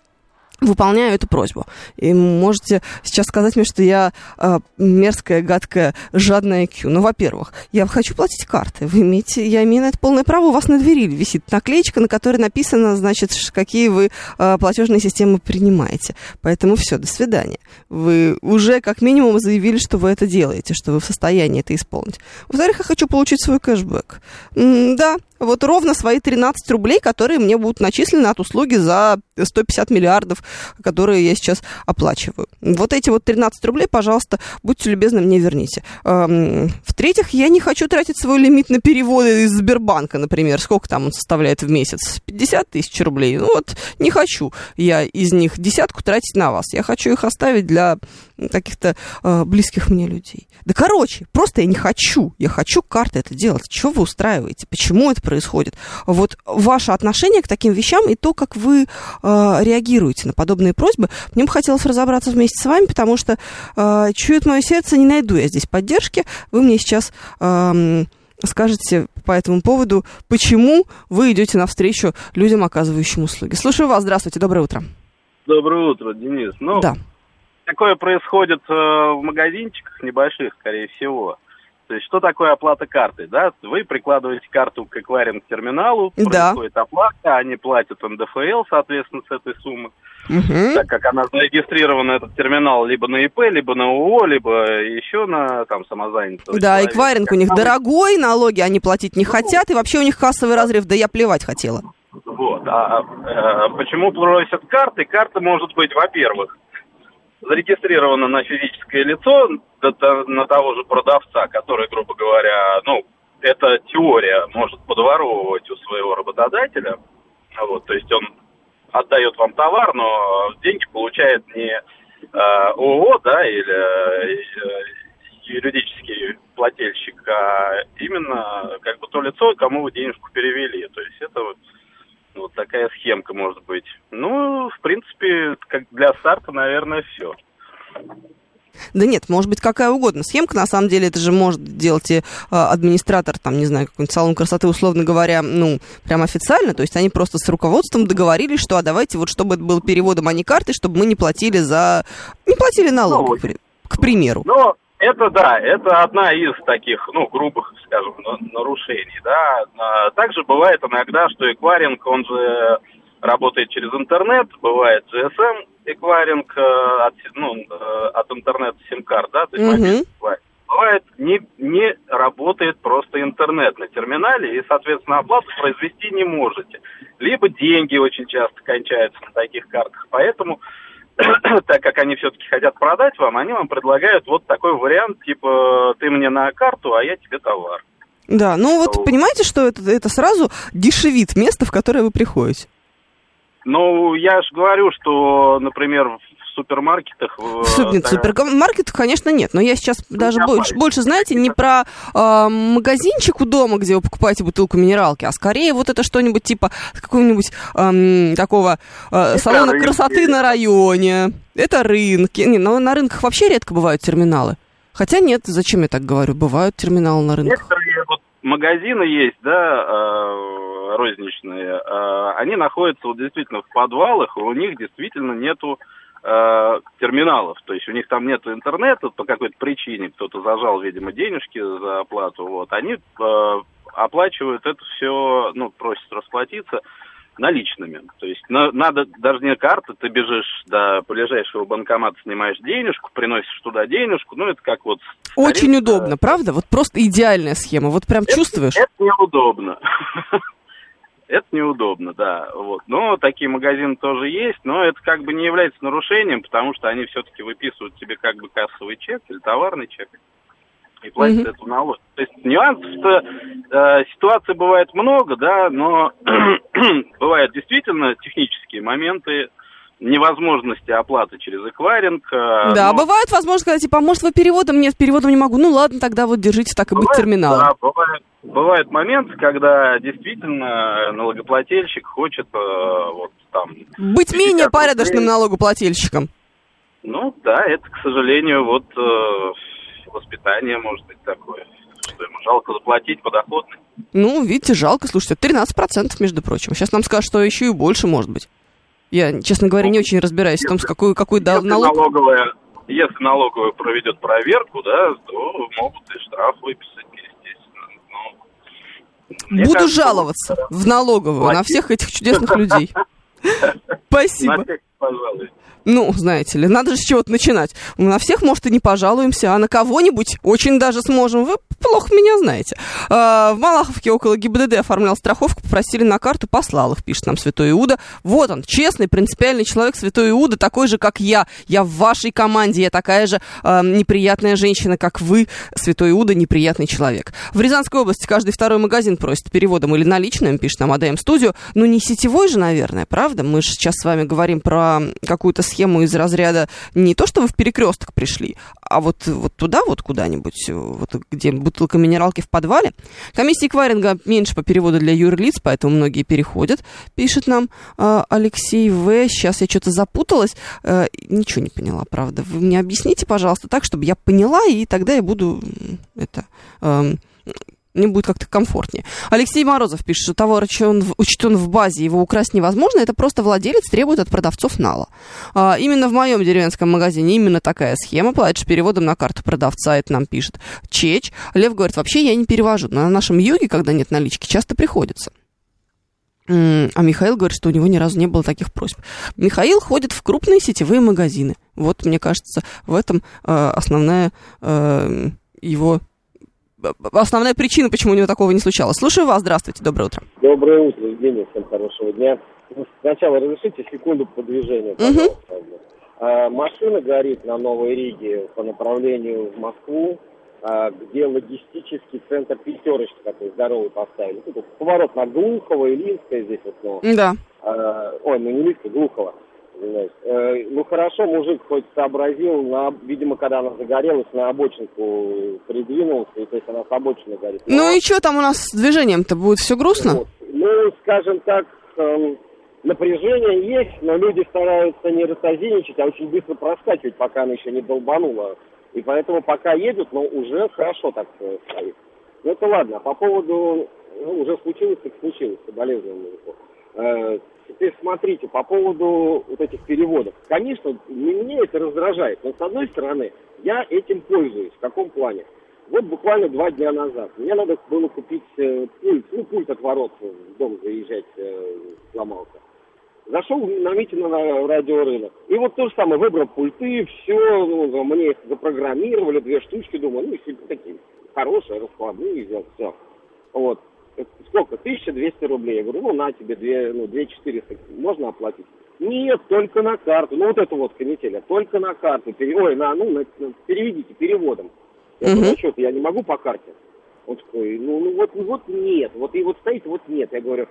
выполняю эту просьбу. И можете сейчас сказать мне, что я э, мерзкая, гадкая, жадная IQ. Ну, во-первых, я хочу платить карты. Вы имеете, я имею на это полное право. У вас на двери висит наклеечка, на которой написано, значит, какие вы э, платежные системы принимаете. Поэтому все, до свидания. Вы уже как минимум заявили, что вы это делаете, что вы в состоянии это исполнить. Во-вторых, я хочу получить свой кэшбэк. М, да, вот ровно свои 13 рублей, которые мне будут начислены от услуги за 150 миллиардов, которые я сейчас оплачиваю. Вот эти вот 13 рублей, пожалуйста, будьте любезны, мне верните. Эм, В-третьих, я не хочу тратить свой лимит на переводы из Сбербанка, например. Сколько там он составляет в месяц? 50 тысяч рублей. Ну вот, не хочу я из них десятку тратить на вас. Я хочу их оставить для каких-то э, близких мне людей. Да короче, просто я не хочу. Я хочу карты это делать. Что вы устраиваете? Почему это происходит? Вот ваше отношение к таким вещам и то, как вы э, реагируете на подобные просьбы, мне бы хотелось разобраться вместе с вами, потому что э, чует мое сердце, не найду я здесь поддержки. Вы мне сейчас эм, скажете по этому поводу, почему вы идете навстречу людям, оказывающим услуги. Слушаю вас. Здравствуйте. Доброе утро. Доброе утро, Денис. Ну, Да. Такое происходит э, в магазинчиках небольших, скорее всего. То есть, что такое оплата картой, да? Вы прикладываете карту к эквайринг-терминалу, Да. происходит оплата, они платят НДФЛ, соответственно, с этой суммы. Мгм. Так как она зарегистрирована, этот терминал, либо на ИП, либо на ООО, либо еще на там самозанятого Да, человека. эквайринг у них дорогой, налоги они платить не хотят, и вообще у них кассовый разрыв, да я плевать хотела. Вот. А э, почему просят карты? Карта может быть, во-первых, зарегистрирована на физическое лицо, на того же продавца, который, грубо говоря, ну, эта теория может подворовывать у своего работодателя. Вот, то есть он отдает вам товар, но деньги получает не э, ООО, да, или э, юридический плательщик, а именно как бы то лицо, кому вы денежку перевели. То есть это вот, вот такая схемка может быть. Ну, в принципе, как для старта, наверное, все. Да нет, может быть какая угодно схемка, на самом деле это же может делать и а, администратор, там, не знаю, какой-нибудь салон красоты, условно говоря, ну, прям официально, то есть они просто с руководством договорились, что а давайте вот чтобы это было переводом, а не картой, чтобы мы не платили за... не платили налог, Ну, к примеру. Но это да, это одна из таких, ну, грубых, скажем, на- нарушений, да. А Также бывает иногда, что эквайринг, он же работает через интернет, бывает GSM эквайринг э, от, ну, э, от интернета сим-карт, да, то есть мобильный эквайринг. Бывает, не, не работает просто интернет на терминале, и, соответственно, оплату произвести не можете. Либо деньги очень часто кончаются на таких картах. Поэтому так как они все-таки хотят продать вам, они вам предлагают вот такой вариант, типа, ты мне на карту, а я тебе товар. Да, ну вот понимаете, что это, это сразу дешевит место, в которое вы приходите. Ну, я же говорю, что, например, супермаркетах... в- В да, супермаркетах, конечно, нет. Но я сейчас даже я больше, больше, знаете, не про а, магазинчик у дома, где вы покупаете бутылку минералки, а скорее вот это что-нибудь типа какого-нибудь ам, такого а, салона рынки. красоты на районе. Это рынки. Не, но на рынках вообще редко бывают терминалы. Хотя нет, зачем я так говорю? Бывают терминалы на рынках. Некоторые вот магазины есть, да, э, розничные, э, они находятся вот действительно в подвалах, и у них действительно нету э, терминалов, то есть у них там нет интернета по какой-то причине, кто-то зажал, видимо, денежки за оплату, вот, они э, оплачивают это все, ну, просят расплатиться наличными. То есть на- надо даже не карты, ты бежишь до ближайшего банкомата, снимаешь денежку, приносишь туда денежку, ну это как вот... Очень удобно, правда? Вот просто идеальная схема. Вот прям чувствуешь. Это неудобно. Это неудобно, да. Вот. Но такие магазины тоже есть, но это как бы не является нарушением, потому что они все-таки выписывают тебе как бы кассовый чек или товарный чек и платят Мгм. эту налог. То есть нюансов-то э, ситуаций бывает много, да, но бывают действительно технические моменты невозможности оплаты через эквайринг. э, Да, но- бывает возможность сказать, типа, а может вы переводом? Нет, переводом не могу. Ну ладно, тогда вот держите так и быть терминалом. Да, бывает, бывает момент, когда действительно налогоплательщик хочет э, вот там... Быть 50 менее порядочным налогоплательщиком. Ну да, это, к сожалению, вот э, воспитание может быть такое, что ему жалко заплатить подоходный. Ну, видите, жалко, слушайте, 13%, между прочим. Сейчас нам скажут, что еще и больше может быть. Я, честно говоря, не очень разбираюсь в том, с какой, какой да, Если налог... налоговая, если налоговая проведет проверку, да, то могут и штраф выписать. Ну, мне Буду кажется, жаловаться в налоговую на всех этих чудесных людей. Спасибо. пожалуйста. Ну, знаете ли, надо же с чего-то начинать. На всех, может, и не пожалуемся, а на кого-нибудь очень даже сможем. Вы плохо меня знаете. А, в Малаховке около ГИБДД оформлял страховку, попросили на карту, послал их, пишет нам Святой Иуда. Вот он, честный, принципиальный человек Святой Иуда, такой же, как я. Я в вашей команде, я такая же а, неприятная женщина, как вы, Святой Иуда, неприятный человек. В Рязанской области каждый второй магазин просит переводом или наличным, пишет нам Адаем Студию. Ну, не сетевой же, наверное, правда? Мы же сейчас с вами говорим про какую-то схему из разряда не то, что вы в перекресток пришли, а вот, вот туда вот куда-нибудь, вот где бутылка минералки в подвале. Комиссии кваринга меньше по переводу для юрлиц, поэтому многие переходят, пишет нам э, Алексей В. Сейчас я что-то запуталась, э, ничего не поняла, правда. Вы мне объясните, пожалуйста, так, чтобы я поняла, и тогда я буду это... эм, мне будет как-то комфортнее. Алексей Морозов пишет, что товар учтен, в- учтен в базе, его украсть невозможно, это просто владелец требует от продавцов нала. А, именно в моем деревенском магазине именно такая схема, платишь переводом на карту продавца, это нам пишет Чеч. Лев говорит, вообще я не перевожу, на нашем юге, когда нет налички, часто приходится. А Михаил говорит, что у него ни разу не было таких просьб. Михаил ходит в крупные сетевые магазины. Вот, мне кажется, в этом э, основная э, его основная причина, почему у него такого не случалось. Слушаю вас, здравствуйте, доброе утро. Доброе утро, Евгений, всем хорошего дня. Ну, Сначала разрешите секунду по движению, пожалуйста. А, машина горит на Новой Риге по направлению в Москву, а, где логистический центр «Пятерочка» такой здоровый поставили. Ну, тут поворот на Глухово, Илинское здесь вот, ну, Да. а, ой, ну не Илинское, Глухово. Извиняюсь. Э, ну хорошо, мужик хоть сообразил, на, видимо, когда она загорелась, на обочинку придвинулся, и то есть она с обочины горит. Ну и что там у нас с движением-то? Будет все грустно? Вот. Ну, скажем так, эм, напряжение есть, но люди стараются не рассозиничать, а очень быстро проскакивать, пока она еще не долбанула. И поэтому пока едут, но уже хорошо так стоит. Ну это ладно. По поводу, ну, уже случилось, так случилось, соболезнования. Э, теперь смотрите, по поводу вот этих переводов. Конечно, меня это раздражает, но с одной стороны, я этим пользуюсь. В каком плане? Вот буквально два дня назад мне надо было купить э, пульт, ну пульт от ворот в дом заезжать э, сломался. Зашел на митинг на радиорынок. И вот то же самое, выбрал пульты, все, ну, мне их запрограммировали, две штучки, думаю, ну, такие хорошие, раскладные, взял, все. Вот. Сколько? 1200 рублей. Я говорю, ну, на тебе, две, ну, 2400, можно оплатить? Нет, только на карту. Ну, вот это вот канителя, только на карту. Пере- Ой, на, ну, на- переведите переводом. Я говорю, ну, что я не могу по карте? Он такой, ну, ну вот, вот нет. Вот и вот стоит, вот нет. Я говорю,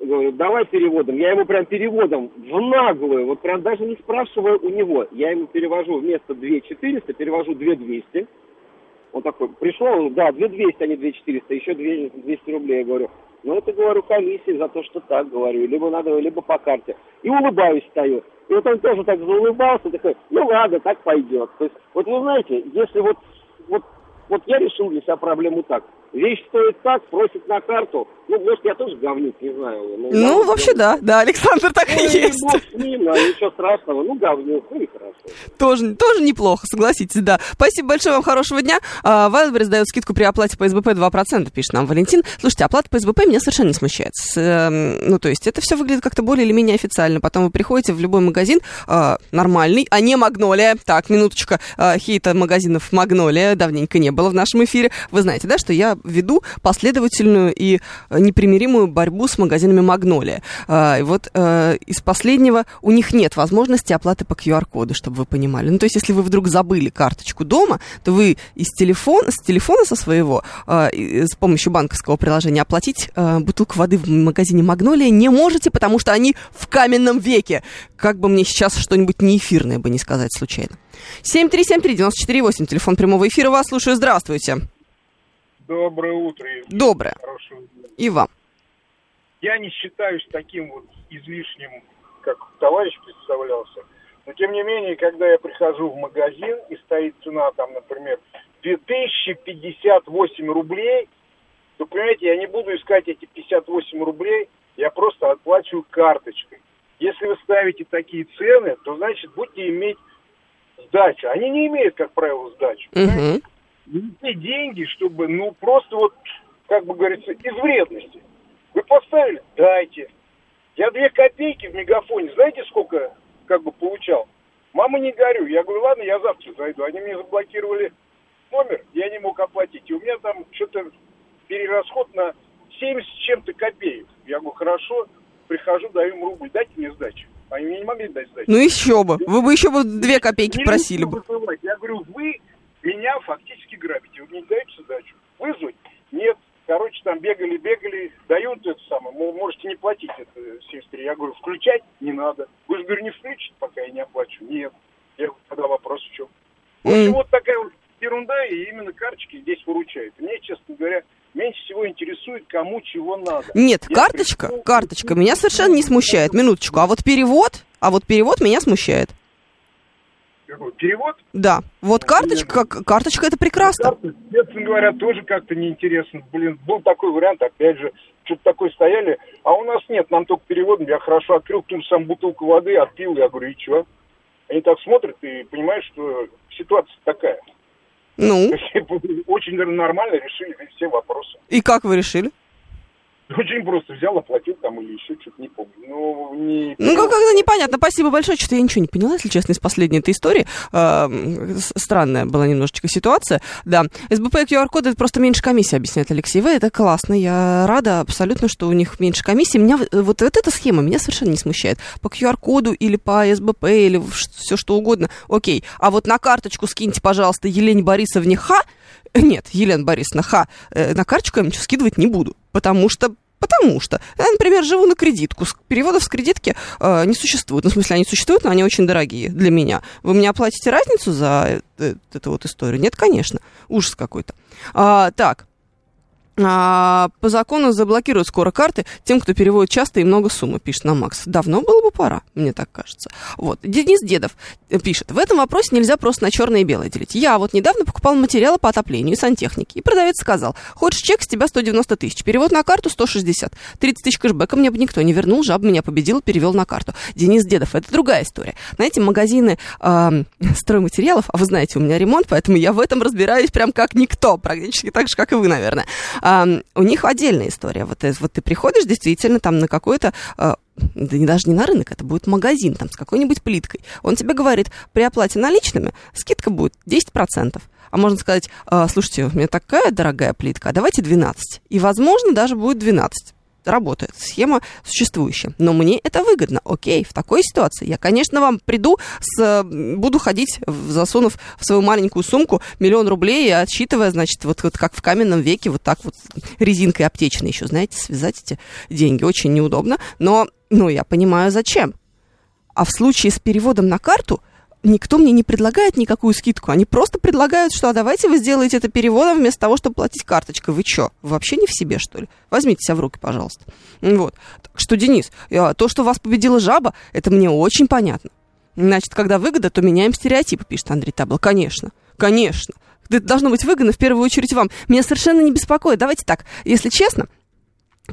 говорю, давай переводом. Я ему прям переводом в наглую, вот прям даже не спрашивая у него. Я ему перевожу вместо 2400, перевожу 2200. Он такой, пришел, да, 2200, а не 2400, еще 200 рублей. Я говорю, ну это, говорю, комиссия за то, что так, говорю, либо надо, либо по карте. И улыбаюсь стою. И вот он тоже так заулыбался, такой, ну ладно, так пойдет. То есть, вот вы знаете, если вот, вот, вот я решил для себя проблему так. Вещь стоит так, просит на карту. Ну, может, я тоже говнюк, не знаю. Ну, Ну, вообще говнюк. да, да, Александр, так Ну, и есть. бог с ним, а ничего страшного. Ну, говнюк, ну и хорошо. Тоже, тоже неплохо, согласитесь, да. Спасибо большое вам, хорошего дня. А, Вайлдберрис дает скидку при оплате по СБП 2%, пишет нам Валентин. Слушайте, оплата по СБП меня совершенно не смущает. Эм, ну, то есть это все выглядит как-то более или менее официально. Потом вы приходите в любой магазин а, нормальный, а не Магнолия. Так, минуточка, а, хейта магазинов Магнолия давненько не было в нашем эфире. Вы знаете, да, что я веду последовательную и э, непримиримую борьбу с магазинами Магнолия. А, и вот э, из последнего у них нет возможности оплаты по QR-коду, чтобы вы понимали. Ну, то есть, если вы вдруг забыли карточку дома, то вы из телефона, с телефона со своего э, с помощью банковского приложения оплатить бутылку воды в магазине Магнолия не можете, потому что они в каменном веке. Как бы мне сейчас что-нибудь неэфирное бы не сказать случайно. 7373948, телефон прямого эфира, вас слушаю, здравствуйте. Доброе утро, Евгений. Доброе. Хорошего дня. И вам. Я не считаюсь таким вот излишним, как товарищ представлялся. Но тем не менее, когда я прихожу в магазин и стоит цена там, например, 2058 рублей, то, понимаете, я не буду искать эти 58 рублей, я просто оплачиваю карточкой. Если вы ставите такие цены, то значит будете иметь сдачу. Они не имеют, как правило, сдачу. Мгм. Не те деньги, чтобы, ну, просто вот, как бы говорится, из вредности. Вы поставили? Дайте. Я две копейки в мегафоне, знаете, сколько как бы получал? Мама, не горю. Я говорю, ладно, я завтра зайду. Они мне заблокировали номер, я не мог оплатить. И у меня там что-то перерасход на 70 с чем-то копеек. Я говорю, хорошо, прихожу, даю им рубль, дайте мне сдачу. Они мне не могли дать сдачу. Ну еще бы. Вы бы еще бы две копейки Не просили бы. Я говорю, вы меня фактически грабите. Вы мне не даете сдачу? Вызвать? Нет. Короче, там бегали, бегали, дают это самое. Мол, можете не платить это 73. Я говорю, включать не надо. Вы же, говорю, не включите, пока я не оплачу. Нет. Я говорю, тогда вопрос в чем? В общем, вот такая вот ерунда, и именно карточки здесь выручают. Мне, честно говоря, меньше всего интересует, кому чего надо. Нет, Я карточка, пришел- карточка меня совершенно не смущает. Минуточку. А вот перевод, а вот перевод меня смущает. Перевод? Да. Вот карточка, как- карточка это прекрасно. Карты, честно говоря, тоже как-то неинтересно. Блин, был такой вариант, опять же, что-то такое стояли, а у нас нет, нам только переводом. Я хорошо открыл ту же самую бутылку воды, отпил, я говорю, и что? Они так смотрят и понимаешь, что ситуация такая. Ну, Очень нормально решили все вопросы. и как вы решили? Очень просто взял, оплатил там или еще что-то, не помню. Ну, не... Ну, как- как-то непонятно. Спасибо большое. Что-то я ничего не поняла, если честно, из последней этой истории. С- Странная была немножечко ситуация. Да. СБП и QR-код это просто меньше комиссии, объясняет Алексей В. Это классно. Я рада абсолютно, что у них меньше комиссии. Меня вот, вот эта схема меня совершенно не смущает. По QR-коду или по СБП или все что угодно. Окей. А вот на карточку скиньте, пожалуйста, Елене Борисовне Ха. Нет, Елена Борисовна Ха. э, На карточку я ничего скидывать не буду. Потому что Потому что я, например, живу на кредитку. Переводов с кредитки э, не существует. Ну, в смысле, они существуют, но они очень дорогие для меня. Вы мне оплатите разницу за э, эту вот историю? Нет, конечно. Ужас какой-то. А, так. А, по закону заблокируют скоро карты тем, кто переводит часто и много суммы, пишет нам Макс. Давно было бы пора, мне так кажется. Вот. Денис Дедов э, пишет. В этом вопросе нельзя просто на черное и белое делить. Я вот недавно покупал материалы по отоплению и сантехнике. И продавец сказал, хочешь чек, с тебя 190 тысяч. Перевод на карту 160. 30 тысяч кэшбэка мне бы никто не вернул, жаб меня победил, перевел на карту. Денис Дедов, это другая история. Знаете, магазины эм, стройматериалов, а вы знаете, у меня ремонт, поэтому я в этом разбираюсь прям как никто, практически так же, как и вы, наверное. У них отдельная история. Вот, вот ты приходишь действительно там на какой-то э, да не даже не на рынок, это будет магазин там с какой-нибудь плиткой. Он тебе говорит, при оплате наличными скидка будет 10%. А можно сказать, «А, слушайте, у меня такая дорогая плитка, а давайте 12. И, возможно, даже будет 12 работает, схема существующая. Но мне это выгодно. Окей, в такой ситуации я, конечно, вам приду, с, буду ходить, засунув в свою маленькую сумку миллион рублей и отсчитывая, значит, вот, вот как в каменном веке, вот так вот резинкой аптечной еще, знаете, связать эти деньги. Очень неудобно, но, ну, я понимаю, зачем. А в случае с переводом на карту никто мне не предлагает никакую скидку. Они просто предлагают, что а давайте вы сделаете это переводом вместо того, чтобы платить карточкой. Вы что, вообще не в себе, что ли? Возьмите себя в руки, пожалуйста. Вот. Так что, Денис, то, что вас победила жаба, это мне очень понятно. Значит, когда выгода, то меняем стереотипы, пишет Андрей Табло. Конечно, конечно. Это должно быть выгодно в первую очередь вам. Меня совершенно не беспокоит. Давайте так, если честно,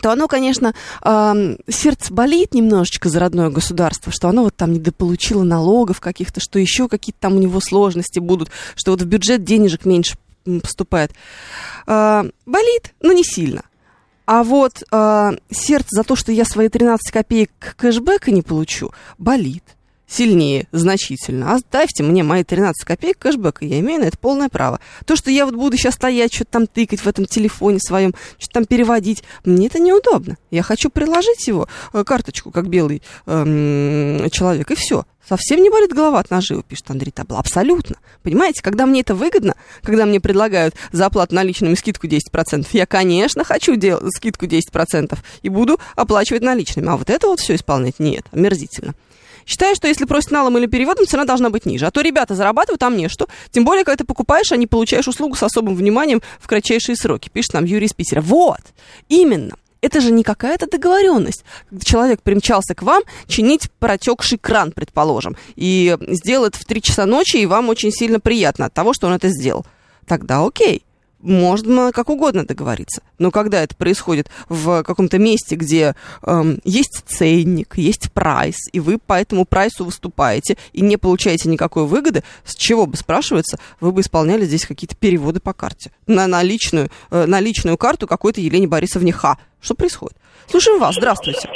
то оно, конечно, сердце болит немножечко за родное государство, что оно вот там недополучило налогов каких-то, что еще какие-то там у него сложности будут, что вот в бюджет денежек меньше поступает. А, болит, но не сильно. А вот а, сердце за то, что я свои 13 копеек кэшбэка не получу, болит сильнее, значительно. Оставьте мне мои 13 копеек кэшбэка, я имею на это полное право. То, что я вот буду сейчас стоять, что-то там тыкать в этом телефоне своем, что-то там переводить, мне это неудобно. Я хочу приложить его, э, карточку, как белый эм, человек, и все. Совсем не болит голова от наживы, пишет Андрей Табла. Абсолютно. Понимаете, когда мне это выгодно, когда мне предлагают за оплату наличными скидку 10%, я, конечно, хочу делать скидку 10% и буду оплачивать наличными. А вот это вот все исполнять нет, омерзительно. Считаю, что если просить налом или переводом, цена должна быть ниже. А то ребята зарабатывают, а мне что? Тем более, когда ты покупаешь, а не получаешь услугу с особым вниманием в кратчайшие сроки. Пишет нам Юрий из Питера. Вот, именно. Это же не какая-то договоренность. Когда человек примчался к вам чинить протекший кран, предположим, и сделал это в 3 часа ночи, и вам очень сильно приятно от того, что он это сделал. Тогда окей. Можно как угодно договориться. Но когда это происходит в каком-то месте, где эм, есть ценник, есть прайс, и вы по этому прайсу выступаете и не получаете никакой выгоды, с чего бы спрашивается, вы бы исполняли здесь какие-то переводы по карте на наличную, э, наличную карту какой-то Елене Борисовне Ха. Что происходит? Слушаем вас, здравствуйте.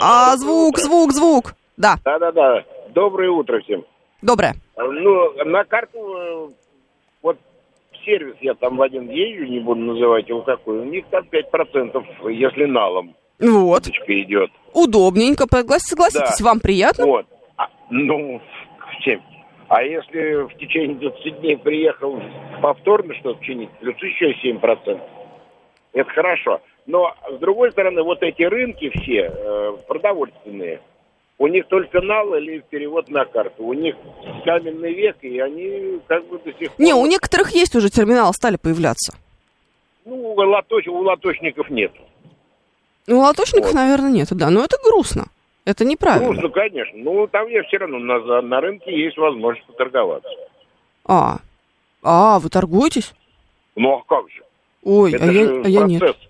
А, звук, звук, звук. Да, Да-да-да. Доброе утро всем. доброе. Ну, на карту, э, сервис я там в один езжу, не буду называть его какой, у них там 5%, если налом Вот. идет. Удобненько, соглас- согласитесь, Да. вам приятно? Вот. А, ну, всем. А если в течение 20 дней приехал повторно что-то чинить, плюс еще 7%. Это хорошо. Но, с другой стороны, вот эти рынки все э, продовольственные, у них только нал или перевод на карту. У них каменный век, и они как бы до сих пор... Не, у некоторых есть уже терминалы, стали появляться. Ну, у, лоточ- у лоточников нет. Ну, у лоточников, наверное, нет, да. Но это грустно. Это неправильно. Грустно, конечно. Ну, там я все равно на, на рынке есть возможность поторговаться. А, а, вы торгуетесь? Ну, а как же? Ой, Это а я, а я нет. процесс. Это М, процесс.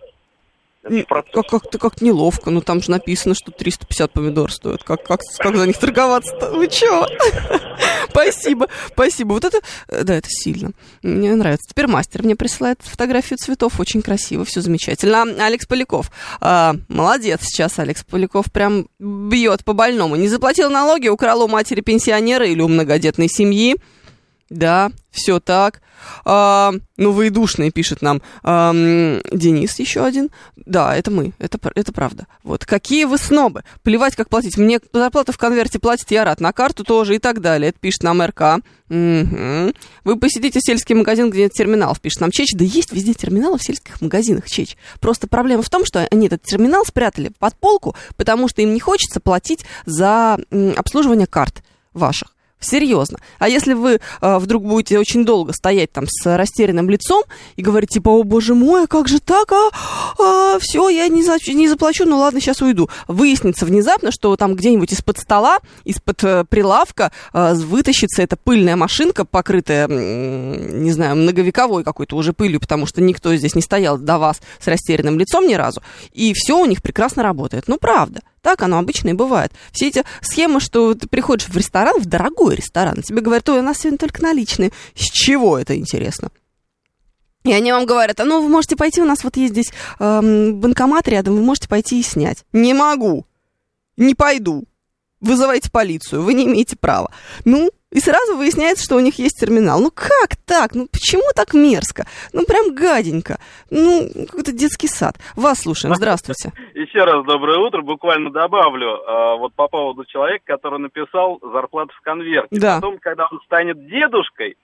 Как, как-то как неловко, ну там же написано, что 350 помидор стоят. Как, как, как за них торговаться-то? Вы чё? Спасибо, спасибо. Вот это, э, да, это сильно. Мне нравится. Теперь мастер мне присылает фотографию цветов. Очень красиво, все замечательно. А, Алекс Поляков. а, молодец сейчас Алекс Поляков прям бьет по больному. Не заплатил налоги, украл у матери пенсионера или у многодетной семьи. Да, все так. А, ну, вы и душные, пишет нам ам, Денис еще один. Да, это мы, это, это правда. Вот, какие вы снобы. Плевать, как платить. Мне зарплата в конверте платит, я рад. На карту тоже и так далее. Это пишет нам РК. Мгм. Вы посетите сельский магазин, где нет терминалов, пишет нам Чеч. Да есть везде терминалы в сельских магазинах, Чеч. Просто проблема в том, что они этот терминал спрятали под полку, потому что им не хочется платить за обслуживание карт ваших. Серьезно. А если вы э, вдруг будете очень долго стоять там с растерянным лицом и говорить типа, о боже мой, а как же так, а, все, я не, за- не заплачу, ну ладно, сейчас уйду. Выяснится внезапно, что там где-нибудь из-под стола, из-под э, прилавка э, вытащится эта пыльная машинка, покрытая, м, не знаю, многовековой какой-то уже пылью, потому что никто здесь не стоял до вас с растерянным лицом ни разу, и все у них прекрасно работает. Ну, правда. Так оно обычно и бывает. Все эти схемы, что ты приходишь в ресторан, в дорогой ресторан, тебе говорят, ой, у нас сегодня только наличные. С чего это интересно? И они вам говорят, а ну вы можете пойти, у нас вот есть здесь эм, банкомат рядом, вы можете пойти и снять. Не могу. Не пойду. Вызывайте полицию, вы не имеете права. Ну, и сразу выясняется, что у них есть терминал. Ну как так? Ну почему так мерзко? Ну прям гаденько. Ну, какой-то детский сад. Вас слушаем, здравствуйте. Еще раз доброе утро. Буквально добавлю э, вот по поводу человека, который написал зарплату в конверте. Да. Потом, когда он станет дедушкой,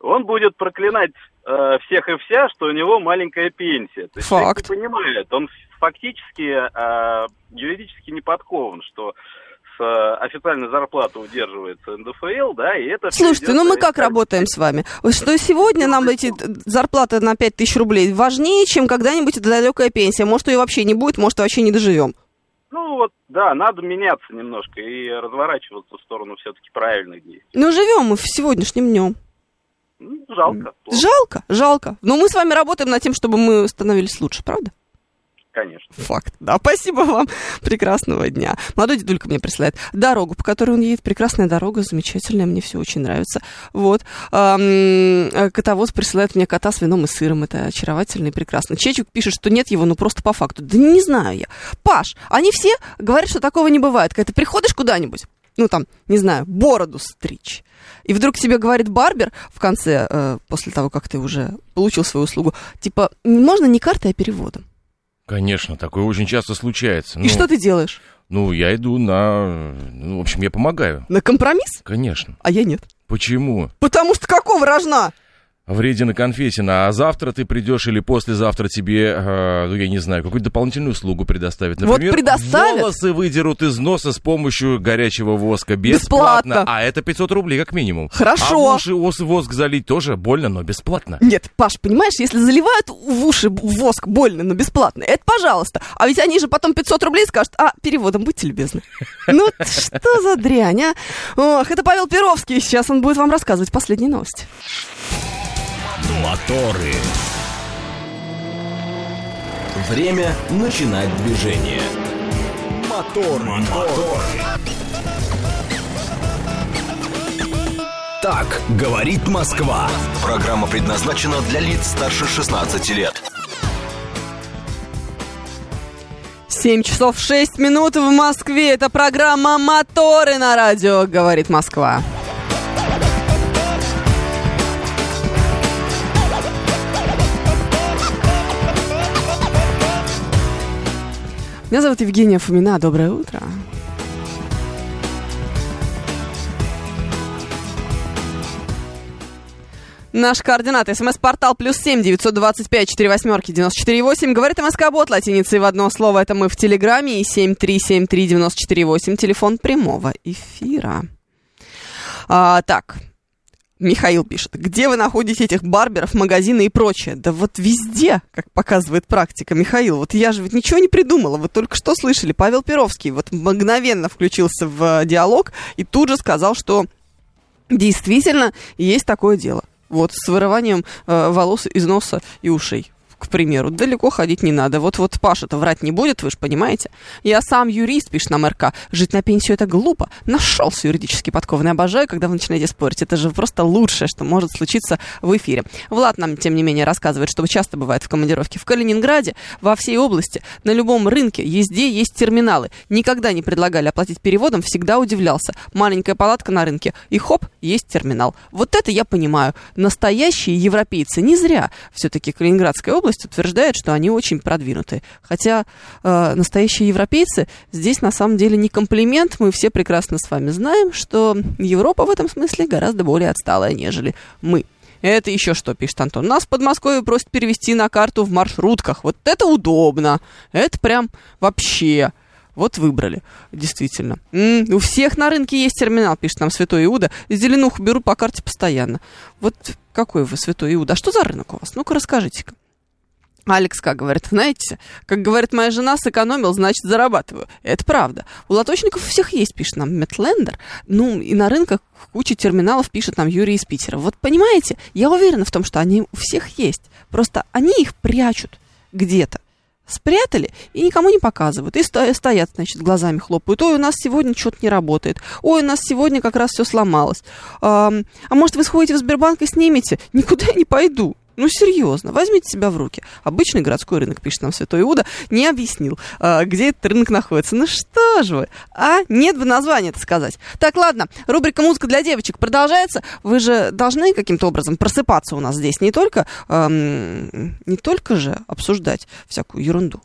он будет проклинать э, всех и вся, что у него маленькая пенсия. То есть Факт. не понимает, он фактически э, юридически не подкован, что э, официальной зарплаты удерживается НДФЛ, да, и это... Слушайте, ну мы как работаем с вами? Что сегодня нам эти д- зарплаты на 5 тысяч рублей важнее, чем когда-нибудь эта далекая пенсия. Может, ее вообще не будет, может, вообще не доживем. Ну вот, да, надо меняться немножко и разворачиваться в сторону все-таки правильных действий. Но живем мы в сегодняшнем днем. Ну, жалко. плохо, Жалко, жалко. Но мы с вами работаем над тем, чтобы мы становились лучше, правда? Конечно. Факт. Да, спасибо вам. Прекрасного дня. Молодой дедулька мне присылает дорогу, по которой он едет. Прекрасная дорога, замечательная, мне все очень нравится. Вот. Э, Котовоз присылает мне кота с вином и сыром. Это очаровательно и прекрасно. Чечук пишет, что нет его, ну просто по факту. Да не знаю я. Паш, они все говорят, что такого не бывает. Когда ты приходишь куда-нибудь, ну там, не знаю, бороду стричь. И вдруг тебе говорит барбер в конце, э, после того, как ты уже получил свою услугу, типа, можно не картой, а переводом. Конечно, такое очень часто случается. И что ты делаешь? Ну, я иду на... Ну, в общем, я помогаю. На компромисс? Конечно. А я нет. Почему? Потому что какого рожна? Вредина Конфесина, а завтра ты придешь или послезавтра тебе, э, ну, я не знаю, какую-то дополнительную услугу предоставят. Вот предоставят. волосы выдерут из носа с помощью горячего воска бесплатно. Бесплатно. А это 500 рублей как минимум. Хорошо. А в уши ос- воск залить тоже больно, но бесплатно. Нет, Паш, понимаешь, если заливают в уши воск больно, но бесплатно, это пожалуйста. А ведь они же потом 500 рублей скажут, а, переводом будьте любезны. Ну, что за дрянь, а? Ох, это Павел Перовский, сейчас он будет вам рассказывать последние новости. Моторы. Время начинать движение. Мотор, мотор. Так говорит Москва. Программа предназначена для лиц старше 16 лет. 7 часов 6 минут в Москве. Это программа «Моторы» на радио, говорит Москва. Меня зовут Евгения Фомина. Доброе утро. Наш координат. СМС-портал плюс семь девятьсот двадцать пять четыре восьмерки девяносто четыре восемь. Говорит МСК Бот латиницей в одно слово. Это мы в Телеграме. И семь три семь три девяносто четыре восемь. Телефон прямого эфира. А, так. Михаил пишет. Где вы находите этих барберов, магазины и прочее? Да вот везде, как показывает практика. Михаил, вот я же ведь ничего не придумала. Вы только что слышали. Павел Перовский вот мгновенно включился в диалог и тут же сказал, что действительно есть такое дело. Вот с вырыванием э, волос из носа и ушей к примеру, далеко ходить не надо. Вот вот Паша-то врать не будет, вы же понимаете. Я сам юрист, пишет нам РК. Жить на пенсию это глупо. Нашелся юридически подкованный. Обожаю, когда вы начинаете спорить. Это же просто лучшее, что может случиться в эфире. Влад нам, тем не менее, рассказывает, что часто бывает в командировке в Калининграде, во всей области, на любом рынке, везде есть терминалы. Никогда не предлагали оплатить переводом, всегда удивлялся. Маленькая палатка на рынке, и хоп, есть терминал. Вот это я понимаю. Настоящие европейцы. Не зря все-таки Калининградская область утверждает, что они очень продвинутые. Хотя э, настоящие европейцы здесь на самом деле не комплимент. Мы все прекрасно с вами знаем, что Европа в этом смысле гораздо более отсталая, нежели мы. Это еще что, пишет Антон. Нас в Подмосковье просят перевести на карту в маршрутках. Вот это удобно. Это прям вообще. Вот выбрали, действительно. М-м, у всех на рынке есть терминал, пишет нам Святой Иуда. Зеленуху беру по карте постоянно. Вот какой вы, Святой Иуда? А что за рынок у вас? Ну-ка, расскажите-ка. Алекс как говорит, знаете, как говорит моя жена, сэкономил, значит зарабатываю. Это правда. У лоточников всех есть, пишет нам Метлендер. Ну, и на рынках куча терминалов пишет нам Юрий из Питера. Вот понимаете, я уверена в том, что они у всех есть. Просто они их прячут где-то. Спрятали и никому не показывают. И стоят, значит, глазами хлопают. Ой, у нас сегодня что-то не работает. Ой, у нас сегодня как раз все сломалось. А, а может, вы сходите в Сбербанк и снимете? Никуда я не пойду. Ну, серьезно, возьмите себя в руки. Обычный городской рынок, пишет нам Святой Иуда, не объяснил, а, где этот рынок находится. Ну что же вы, а? Нет бы название это сказать. Так, ладно, рубрика «Музыка для девочек» продолжается. Вы же должны каким-то образом просыпаться у нас здесь, не только, эм, не только же обсуждать всякую ерунду.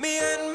Me and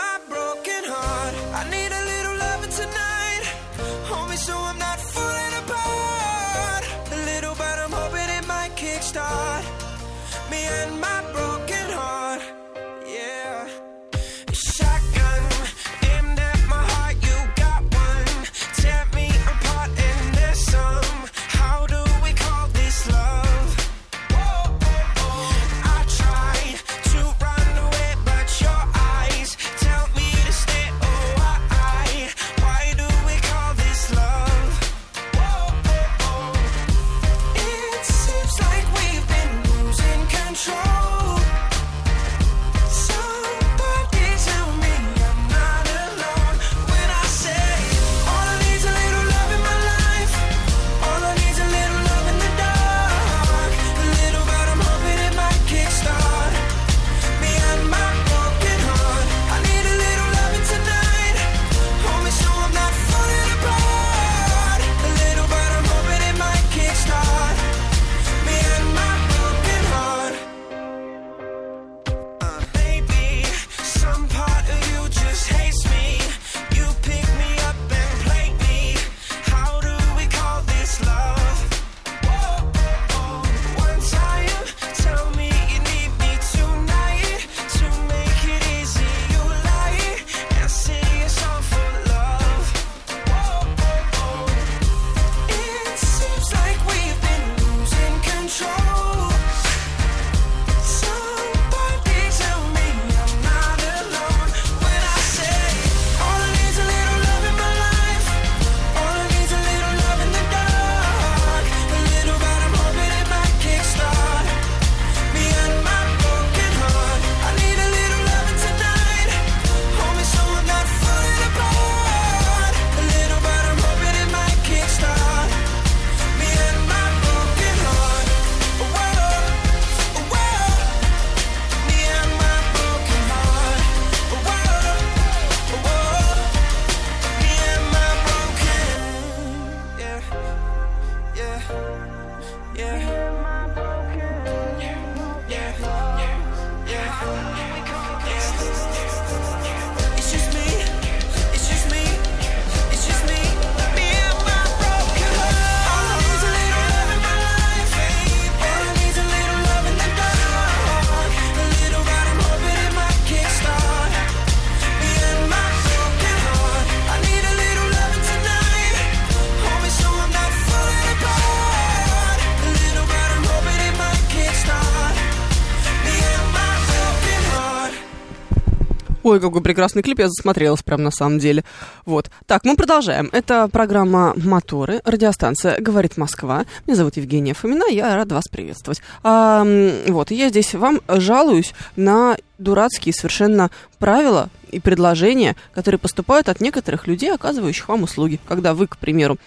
Ой, какой прекрасный клип, я засмотрелась прям на самом деле. Вот. Так, мы продолжаем. Это программа «Моторы», радиостанция «Говорит Москва». Меня зовут Евгения Фомина, я рада вас приветствовать. А, вот, я здесь вам жалуюсь на дурацкие совершенно правила и предложения, которые поступают от некоторых людей, оказывающих вам услуги. Когда вы, к примеру,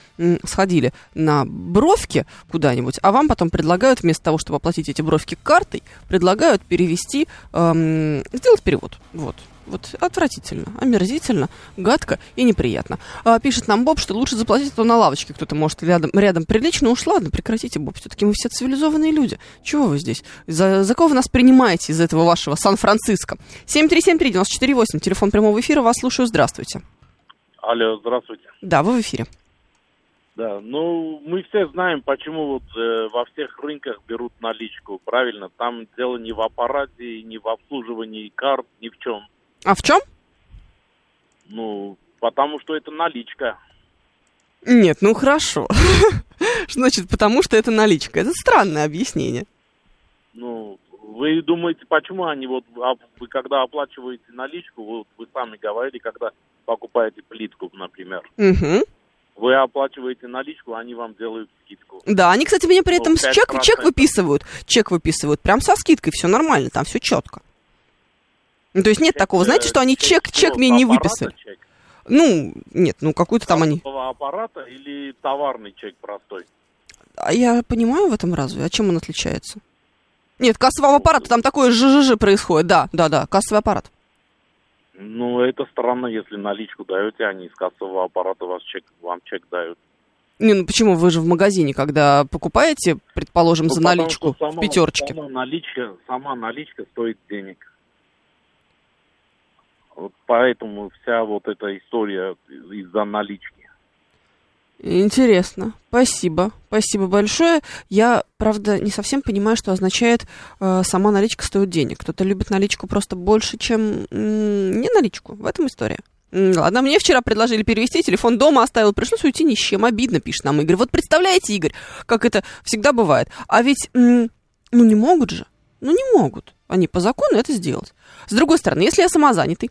сходили на бровки куда-нибудь, а вам потом предлагают, вместо того, чтобы оплатить эти бровки картой, предлагают перевести, эм, сделать перевод. Вот. Вот отвратительно, омерзительно, гадко и неприятно. А, пишет нам Боб, что лучше заплатить, то на лавочке кто-то может рядом, рядом прилично. Уж ладно, прекратите, Боб, все-таки мы все цивилизованные люди. Чего вы здесь? За, за кого вы нас принимаете из этого вашего Сан-Франциско? 7373948, телефон прямого эфира, вас слушаю, здравствуйте. Алло, здравствуйте. Да, вы в эфире. Да, ну мы все знаем, почему вот э, во всех рынках берут наличку, правильно? Там дело не в аппарате, не в обслуживании карт, ни в чем. А в чем? Ну, потому что это наличка. Нет, ну хорошо. Значит, потому что это наличка. Это странное объяснение. Ну, вы думаете, почему они вот, а вы когда оплачиваете наличку, вот вы сами говорили, когда покупаете плитку, например, Мгм. вы оплачиваете наличку, они вам делают скидку. Да, они, кстати, мне при Ну, этом с чек, 5%. чек выписывают. Чек выписывают прям со скидкой, все нормально, там все четко. Ну, то есть нет такого, знаете, что они чек, чек мне не выписали. чек? Ну, нет, ну какую-то там они... Аппарата или товарный чек простой? А я понимаю в этом разве? А чем он отличается? Нет, кассового аппарата там такое жжж происходит, да, да, да, кассовый аппарат. Ну, это странно, если наличку даете, они из кассового аппарата вас чек, вам чек дают. Не, ну почему вы же в магазине, когда покупаете, предположим, Ну, за наличку что в сама- пятерочке? Сама наличка, сама наличка стоит денег. Вот поэтому вся вот эта история из-за налички. Интересно. Спасибо. Спасибо большое. Я, правда, не совсем понимаю, что означает э, сама наличка стоит денег. Кто-то любит наличку просто больше, чем м, не наличку. В этом история. Ладно, мне вчера предложили перевести, телефон дома оставил, пришлось уйти ни с чем. Обидно, пишет нам Игорь. Вот представляете, Игорь, как это всегда бывает. А ведь, ну не могут же. Ну не могут они по закону это сделать. С другой стороны, если я самозанятый,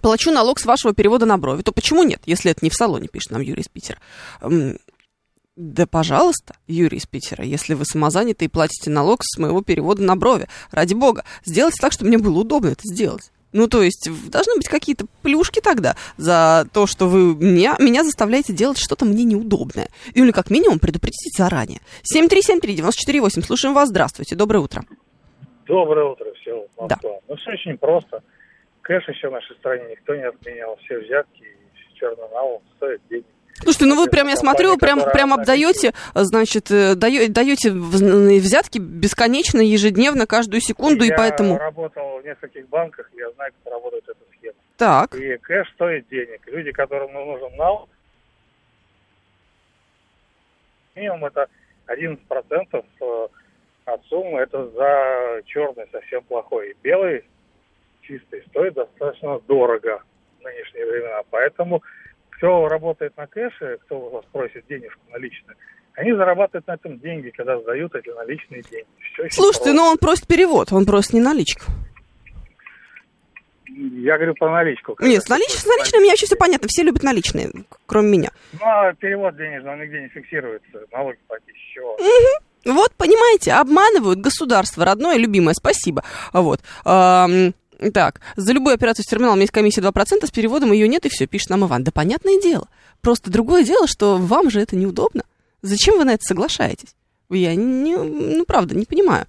плачу налог с вашего перевода на брови, то почему нет, если это не в салоне, пишет нам Юрий из Питера. Да, пожалуйста, Юрий из Питера, если вы самозаняты и платите налог с моего перевода на брови, ради бога, сделайте так, чтобы мне было удобно это сделать. Ну, то есть, должны быть какие-то плюшки тогда за то, что вы меня, меня заставляете делать что-то мне неудобное. Или, как минимум, предупредите заранее. 7373948, слушаем вас, здравствуйте, доброе утро. Доброе утро, все, Да. Ну, все очень просто. Кэш еще в нашей стране никто не отменял. Все взятки и черный налог стоят денег. Слушайте, ну вы прям, я смотрю, прям, прям обдаете, значит, э, дае- даете вз- взятки бесконечно, ежедневно, каждую секунду, и Я поэтому... работал в нескольких банках, я знаю, как работает эта схема. Так. И кэш стоит денег. Люди, которым ну, нужен налог, минимум это 11% э, от суммы, это за черный совсем плохой. И белый чистый стоит достаточно дорого в нынешние времена. Поэтому кто работает на кэше, кто у вас просит денежку наличную, они зарабатывают на этом деньги, когда сдают эти наличные деньги. Очень Слушайте, просто. ну он просит перевод, он просит не наличку. Я говорю про наличку. Нет, с, налич... с наличными мне вообще все понятно, все любят наличные, кроме меня. Ну, а перевод денежный, он нигде не фиксируется. Налоги платить с чего? Вот, понимаете, обманывают государство, родное, любимое, спасибо. Вот. Так, за любую операцию с терминалом есть комиссия 2%, с переводом ее нет, и все, пишет нам Иван. Да понятное дело. Просто другое дело, что вам же это неудобно. Зачем вы на это соглашаетесь? Я не, ну, правда, не понимаю.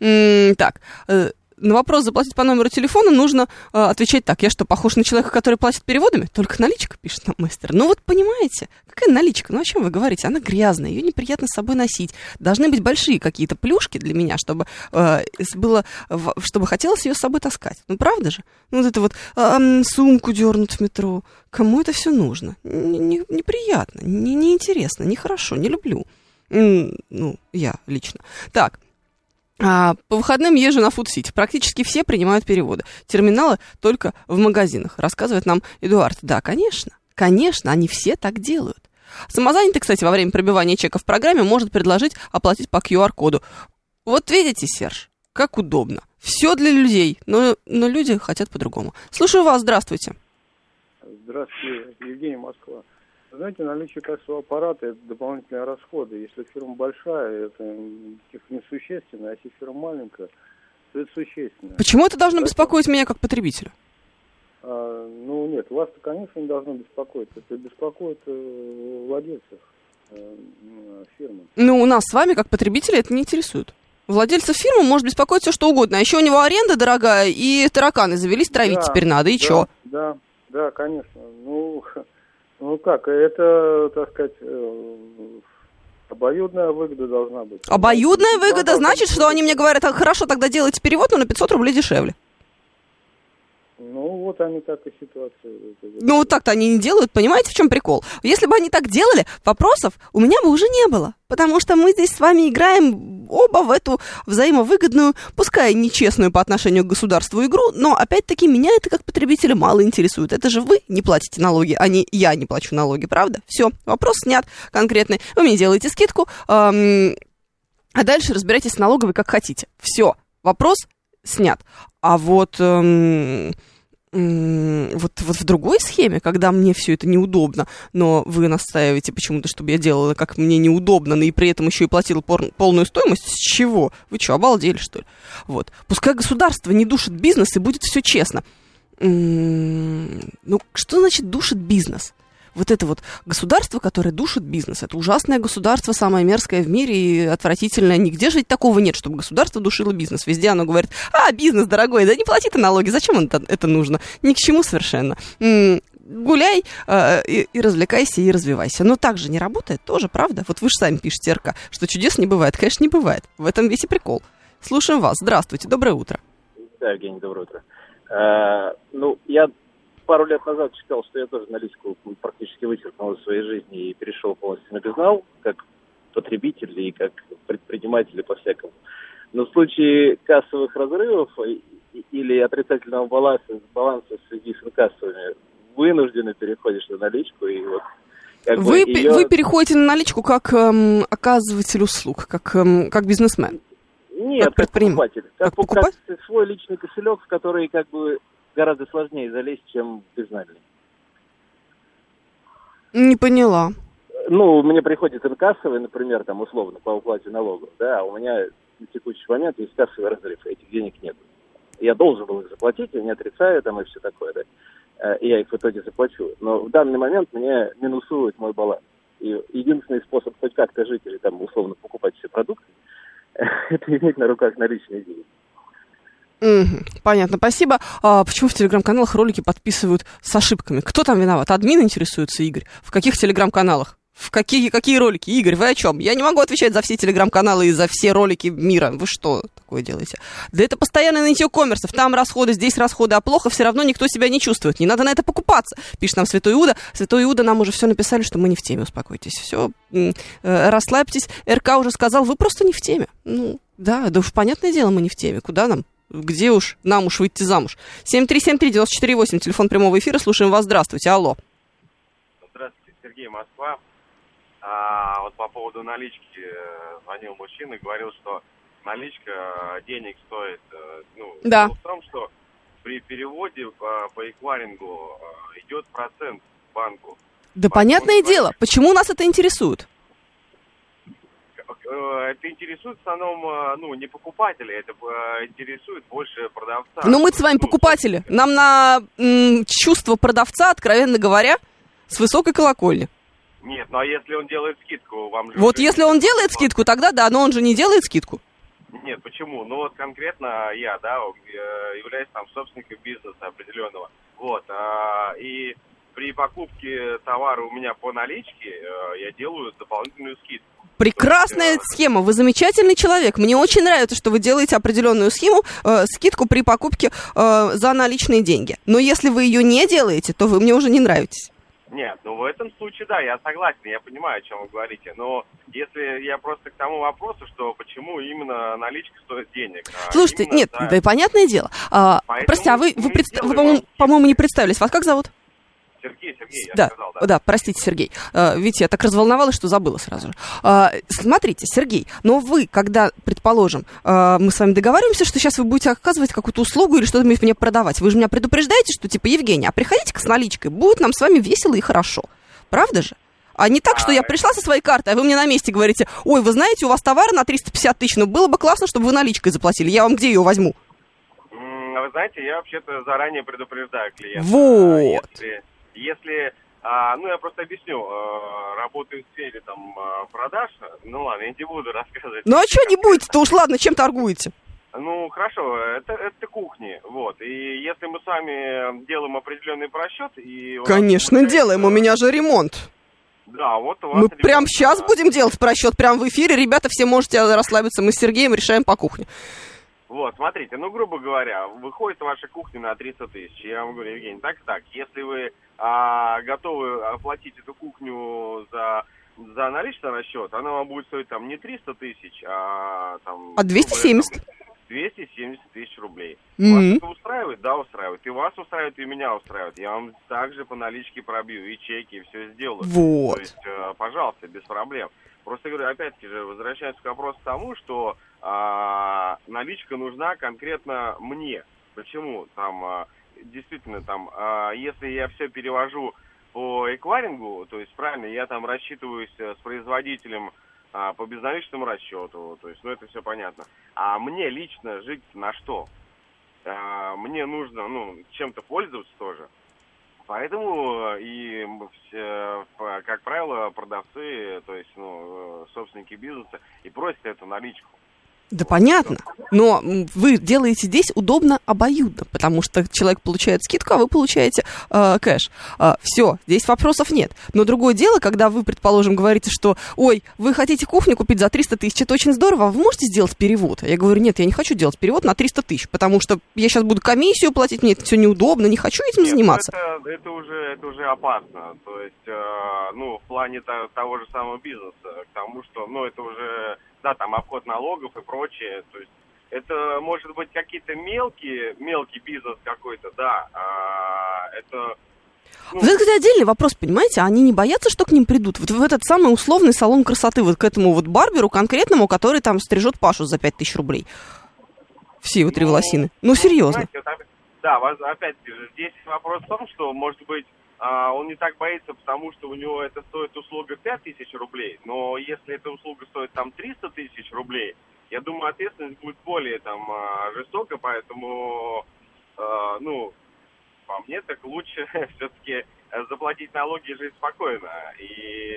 М, Так, э, на вопрос заплатить по номеру телефона нужно э, отвечать так. Я что, похож на человека, который платит переводами? Только наличка, пишет нам мастер. Ну вот понимаете, какая наличка? Ну о чем вы говорите? Она грязная, ее неприятно с собой носить. Должны быть большие какие-то плюшки для меня, чтобы э, было, чтобы хотелось ее с собой таскать. Ну правда же? Ну вот это вот м, сумку дернут в метро. Кому это все нужно? Н- не- неприятно, не, неинтересно, нехорошо, не люблю. Ну, я лично. Так, по выходным езжу на Фудсити. Практически все принимают переводы. Терминалы только в магазинах, рассказывает нам Эдуард. Да, конечно, конечно, они все так делают. Самозанятый, кстати, во время пробивания чека в программе может предложить оплатить по QR-коду. Вот видите, Серж, как удобно. Все для людей, но, но люди хотят по-другому. Слушаю вас, здравствуйте. Здравствуйте, Евгений Москва. Знаете, наличие кассового аппарата – это дополнительные расходы. Если фирма большая, это несущественно, а если фирма маленькая, то это существенно. Почему это должно беспокоить меня как потребителя? А, ну нет, вас-то, конечно, не должно беспокоить. Это беспокоит э, владельцев э, фирмы. Ну, у нас с вами, как потребителя, это не интересует. Владельца фирмы может беспокоить все, что угодно. А еще у него аренда дорогая, и тараканы завелись, травить Да, теперь надо, и да, чё? Да, да, конечно. Ну, ну как, это, так сказать, э, обоюдная выгода должна быть. Обоюдная Да, выгода да, значит, что они мне говорят, «А, хорошо, тогда делайте перевод, но на 500 рублей дешевле. Ну, вот они так и ситуацию. Ну, вот так-то они не делают, понимаете, в чем прикол? Если бы они так делали, вопросов у меня бы уже не было. Потому что мы здесь с вами играем оба в эту взаимовыгодную, пускай нечестную по отношению к государству игру, но опять-таки меня это как потребителя мало интересует. Это же вы не платите налоги, а не я не плачу налоги, правда? Все, вопрос снят конкретный. Вы мне делаете скидку, эм, а дальше разбирайтесь с налоговой как хотите. Все, вопрос снят. А вот, эм, вот, вот в другой схеме, когда мне все это неудобно, но вы настаиваете почему-то, чтобы я делала, как мне неудобно, но и при этом еще и платила пор- полную стоимость, с чего? Вы что, обалдели, что ли? Вот. Пускай государство не душит бизнес и будет все честно. Ну, что значит душит бизнес? Вот это вот государство, которое душит бизнес, это ужасное государство, самое мерзкое в мире и отвратительное. Нигде ведь такого нет, чтобы государство душило бизнес. Везде оно говорит, а, бизнес, дорогой, да не плати ты налоги, зачем это, это нужно? Ни к чему совершенно. Гуляй э, и, и развлекайся, и развивайся. Но так же не работает тоже, правда? Вот вы же сами пишете, РК, что чудес не бывает. Конечно, не бывает. В этом весь и прикол. Слушаем вас. Здравствуйте, доброе утро. Да, Евгений, доброе утро. Э, ну, я пару лет назад считал, что я тоже наличку практически вычеркнул из своей жизни и перешел полностью на безнал, как потребитель и как предприниматель по-всякому. Но в случае кассовых разрывов или отрицательного баланса, баланса в связи с инкассовыми, вынужденно переходишь на наличку и вот как бы Вы, пе- её- вы переходите на наличку как эм, оказыватель услуг, как, эм, как бизнесмен. Нет, как как, предприним- покупатель. Как, как покупатель? как свой личный кошелек, в который как бы гораздо сложнее залезть, чем безнальный. Не поняла. Ну, мне приходит инкассовый, например, там, условно, по уплате налогов, да, а у меня на текущий момент есть кассовый разрыв, этих денег нет. Я должен был их заплатить, я не отрицаю там и все такое, да. Э, И я их в итоге заплачу. Но в данный момент мне минусует мой баланс. И единственный способ хоть как-то жить или там условно покупать все продукты, это иметь на руках наличные деньги. Понятно, спасибо. А почему в телеграм-каналах ролики подписывают с ошибками? Кто там виноват? Админ интересуется, Игорь? В каких телеграм-каналах? В какие, какие ролики? Игорь, вы о чем? Я не могу отвечать за все телеграм-каналы и за все ролики мира. Вы что такое делаете? Да это постоянно нытье коммерсов. Там расходы, здесь расходы, а плохо все равно никто себя не чувствует. Не надо на это покупаться. Пишет нам Святой Иуда. Святой Иуда нам уже все написали, что мы не в теме. Успокойтесь. Все, расслабьтесь. РК уже сказал, вы просто не в теме. Ну, да, да уж понятное дело, мы не в теме. Куда нам? Где уж нам уж выйти замуж? 7373948, телефон прямого эфира. Слушаем вас. Здравствуйте. Алло. Здравствуйте, Сергей Москва. А, вот по поводу налички э, звонил мужчина и говорил, что наличка э, денег стоит. э, Ну, Да. в том, что при переводе по, по эквайрингу идет процент банку. Да понятное дело. Почему нас это интересует? Э, Это интересует в основном, э, ну, не покупателя, это э, интересует больше продавца. Но мы с вами покупатели. Нам на м, чувство продавца, откровенно говоря, с высокой колокольни. Нет, ну а если он делает скидку, вам же... Вот если он делает скидку, тогда да, но он же не делает скидку. Нет, почему? Ну вот конкретно я, да, э, являюсь там собственником бизнеса определенного. Вот. а, И при покупке товара у меня по наличке э, я делаю дополнительную скидку. Прекрасная схема, вы замечательный человек. Мне очень нравится, что вы делаете определенную схему, э, скидку при покупке э, за наличные деньги. Но если вы ее не делаете, то вы мне уже не нравитесь. Нет, ну в этом случае, да, я согласен, я понимаю, о чем вы говорите. Но если я просто к тому вопросу, что почему именно наличка стоит денег. а Слушайте, именно нет, за- да и понятное дело. А, простите, а вы, вы, и предста- вы, по-моему, по-моему, не представились. Вас как зовут? Сергей, Сергей, я Да, сказал, да, простите, Сергей. Э, Видите, я так разволновалась, что забыла сразу же. А, Смотрите, Сергей, но вы, когда, предположим, э, мы с вами договариваемся, что сейчас вы будете оказывать какую-то услугу или что-то мне продавать, вы же меня предупреждаете, что типа, Евгений, а приходите-ка с наличкой, будет нам с вами весело и хорошо. Правда же? А не так, что я пришла со своей картой, а вы мне на месте говорите, ой, вы знаете, у вас товар на 350 тысяч, но было бы классно, чтобы вы наличкой заплатили. Я вам где ее возьму? А Вы знаете, я вообще-то заранее предупреждаю клиента. Вот. Если, если а, ну, я просто объясню, а, работаю в сфере там а, продаж, ну ладно, я не буду рассказывать. Ну а что не будете-то уж ладно, чем торгуете? Ну, хорошо, это, это кухни, вот. И если мы с вами делаем определенный просчет, и... Конечно, получается- делаем, у меня же ремонт. Да, вот у вас... Мы ремонт, прям да. сейчас будем делать просчет, прям в эфире. Ребята, все можете расслабиться. Мы с Сергеем решаем по кухне. Вот, смотрите, ну, грубо говоря, выходит ваша кухня на 300 тысяч. Я вам говорю, Евгений, так и так. Если вы а, готовы оплатить эту кухню за, за наличный расчет, она вам будет стоить там не 300 тысяч, а там... А 270? грубо говоря, там 270 тысяч рублей. Мгм. Вас это устраивает? Да, устраивает. И вас устраивает, и меня устраивает. Я вам также по наличке пробью, и чеки, и все сделаю. Вот. То есть, э, пожалуйста, без проблем. Просто говорю, опять-таки же, возвращаясь к вопросу тому, что а, наличка нужна конкретно мне. Почему? Там, а, действительно, там, а, если я все перевожу по эквайрингу, то есть правильно, я там рассчитываюсь э, с производителем а, по безналичному расчету, то есть, ну, это все понятно. А мне лично жить на что? А, мне нужно, ну, чем-то пользоваться тоже. Поэтому э, и э, как правило, продавцы, то есть, ну, собственники бизнеса, и просят эту наличку. Да понятно. Но вы делаете здесь удобно обоюдно, потому что человек получает скидку, а вы получаете э, кэш. все, здесь вопросов нет. Но другое дело, когда вы, предположим, говорите, что, ой, вы хотите кухню купить за 300 тысяч, это очень здорово, а вы можете сделать перевод? Я говорю, нет, я не хочу делать перевод на 300 тысяч, потому что я сейчас буду комиссию платить, мне это все неудобно, не хочу этим Нет, ну, заниматься. Это, это уже это уже опасно. То есть, э, ну, в плане то- того же самого бизнеса, к тому, что, ну, это уже, да, там обход налогов и прочее. То есть, это может быть какие-то мелкие, мелкий бизнес какой-то, да. а, это ну, Вот это, кстати, отдельный вопрос, понимаете? Они не боятся, что к ним придут? Вот в этот самый условный салон красоты, вот к этому вот барберу конкретному, который там стрижет Пашу за 5000 рублей. Все его три волосины. Ну, серьезно. Знаете, вот опять- да, же, здесь вопрос в том, что, может быть, а, он не так боится, потому что у него это стоит услуга 5000 рублей, но если эта услуга стоит там 300 тысяч рублей, я думаю, ответственность будет более там а, жестока, поэтому, а, ну, по мне, так лучше все-таки заплатить налоги и жить спокойно. И,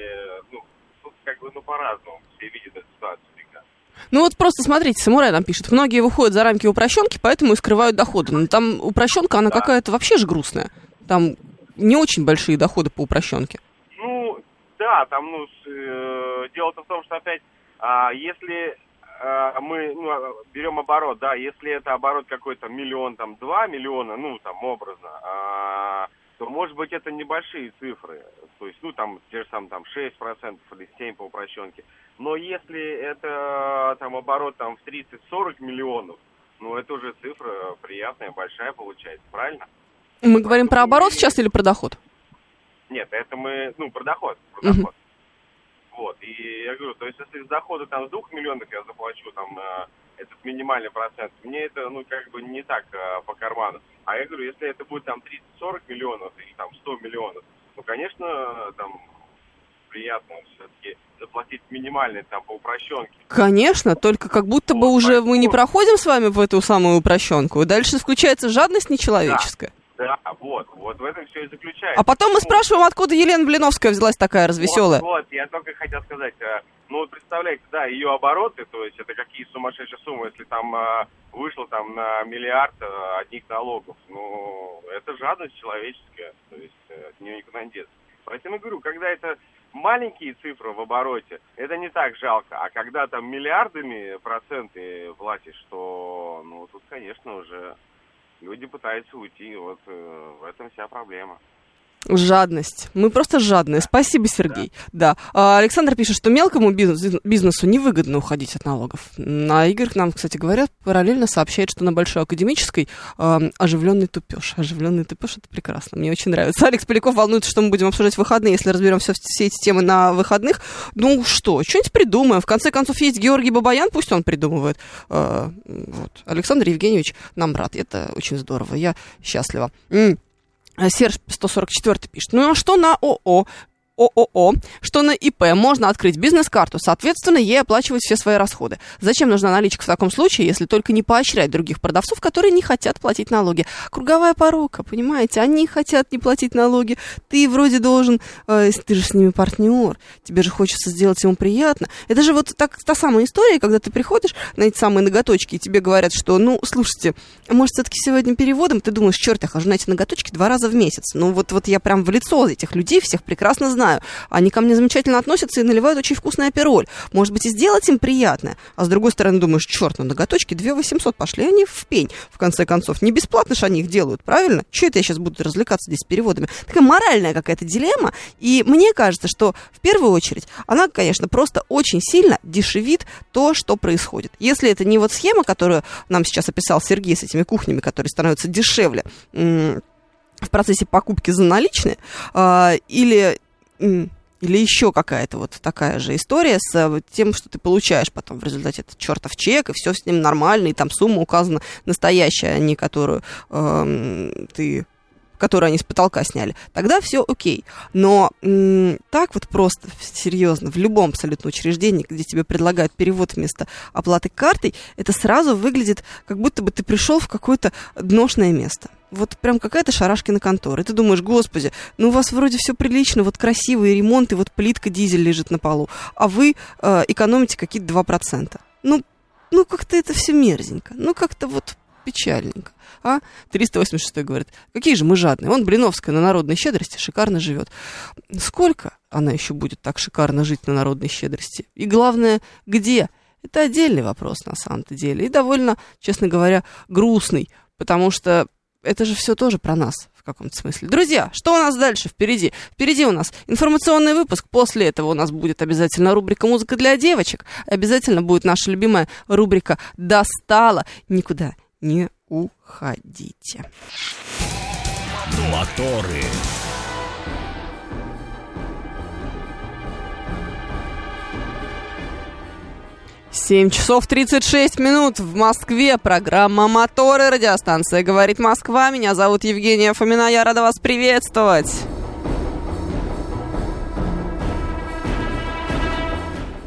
ну, тут как бы, ну, по-разному все видят эту ситуацию всегда. Ну вот просто смотрите, Самурай нам пишет, многие выходят за рамки упрощенки, поэтому и скрывают доходы. Но там упрощенка, она какая-то вообще же грустная. Там не очень большие доходы по упрощенке. Ну, да, там, ну, э, дело-то в том, что опять, а, если а, мы ну, а, берем оборот, да, если это оборот какой-то миллион, там, два миллиона, ну, там, образно, а, то, может быть, это небольшие цифры, то есть, ну, там, те же самые, там, 6% или 7% по упрощенке, но если это, там, оборот, там, в 30-40 миллионов, ну, это уже цифра приятная, большая получается, правильно? Мы говорим про оборот сейчас или про доход? Нет, это мы, ну, про доход, про доход. Вот, и я говорю, то есть если с дохода там с двух миллионов я заплачу там э, этот минимальный процент, мне это, ну, как бы не так э, по карману. А я говорю, если это будет там 30-40 миллионов или там 100 миллионов, ну, конечно, там приятно все-таки заплатить минимальный там по упрощенке. Конечно, только как будто бы уже мы не проходим с вами в эту самую упрощенку. И дальше включается жадность нечеловеческая. Да, вот, вот в этом все и заключается. А потом мы Ну, спрашиваем, откуда Елена Блиновская взялась такая развеселая. Вот, вот, я только хотел сказать, э, ну вот представляете, да, ее обороты, то есть это какие сумасшедшие суммы, если там э, вышло там на миллиард э, одних налогов, ну это жадность человеческая, то есть от нее никуда не деться. Поэтому я говорю, когда это маленькие цифры в обороте, это не так жалко, а когда там миллиардами проценты платишь, то, ну тут, конечно, уже люди пытаются уйти, вот э, в этом вся проблема. Жадность. Мы просто жадные. Спасибо, Сергей. Да. А, Александр пишет, что мелкому бизнес- бизнесу невыгодно уходить от налогов. А Игорь нам, кстати говоря, параллельно сообщает, что на Большой Академической а, оживленный тупеж. Оживленный тупеж это прекрасно. Мне очень нравится. Алекс Поляков волнуется, что мы будем обсуждать в выходные, если разберем все, все эти темы на выходных. Ну что, что-нибудь придумаем. В конце концов, есть Георгий Бабаян, пусть он придумывает. А, вот. Александр Евгеньевич нам рад. Это очень здорово. Я счастлива. Серж 144 пишет. Ну а что на ООО? ООО, что на ИП можно открыть бизнес-карту, соответственно, ей оплачивать все свои расходы. Зачем нужна наличка в таком случае, если только не поощрять других продавцов, которые не хотят платить налоги? Круговая порока, понимаете? Они хотят не платить налоги. Ты вроде должен, э, ты же с ними партнер, тебе же хочется сделать ему приятно. Это же вот так, та самая история, когда ты приходишь на эти самые ноготочки, и тебе говорят, что, ну, слушайте, может, все-таки сегодня переводом? Ты думаешь, черт, я хожу на эти ноготочки два раза в месяц. Ну, вот, вот я прям в лицо этих людей всех прекрасно знаю. Они ко мне замечательно относятся и наливают очень вкусный апероль. Может быть, и сделать им приятное. А с другой стороны, думаешь, черт, ну ноготочки 2 800 пошли они в пень. В конце концов, не бесплатно же они их делают, правильно? Че это я сейчас буду развлекаться здесь с переводами? Такая моральная какая-то дилемма. И мне кажется, что в первую очередь она, конечно, просто очень сильно дешевит то, что происходит. Если это не вот схема, которую нам сейчас описал Сергей с этими кухнями, которые становятся дешевле, в процессе покупки за наличные, а, или или еще какая-то вот такая же история с э, тем, что ты получаешь потом в результате этот чертов чек, и все с ним нормально, и там сумма указана настоящая, а не которую эм, ты которую они с потолка сняли, тогда все окей. Но м, так вот просто, серьезно, в любом абсолютно учреждении, где тебе предлагают перевод вместо оплаты картой, это сразу выглядит, как будто бы ты пришел в какое-то дношное место. Вот прям какая-то шарашкина контора. И ты думаешь, господи, ну у вас вроде все прилично, вот красивый ремонт, и вот плитка дизель лежит на полу, а вы э, экономите какие-то 2%. Ну, ну как-то это все мерзенько. Ну как-то вот печальненько. А? 386 говорит, какие же мы жадные. Он Блиновская на народной щедрости шикарно живет. Сколько она еще будет так шикарно жить на народной щедрости? И главное, где? Это отдельный вопрос на самом-то деле. И довольно, честно говоря, грустный. Потому что это же все тоже про нас в каком-то смысле. Друзья, что у нас дальше впереди? Впереди у нас информационный выпуск. После этого у нас будет обязательно рубрика «Музыка для девочек». Обязательно будет наша любимая рубрика «Достала». Никуда не уходите. Моторы. 7 часов 36 минут в Москве. Программа «Моторы». Радиостанция «Говорит Москва». Меня зовут Евгения Фомина. Я рада вас приветствовать.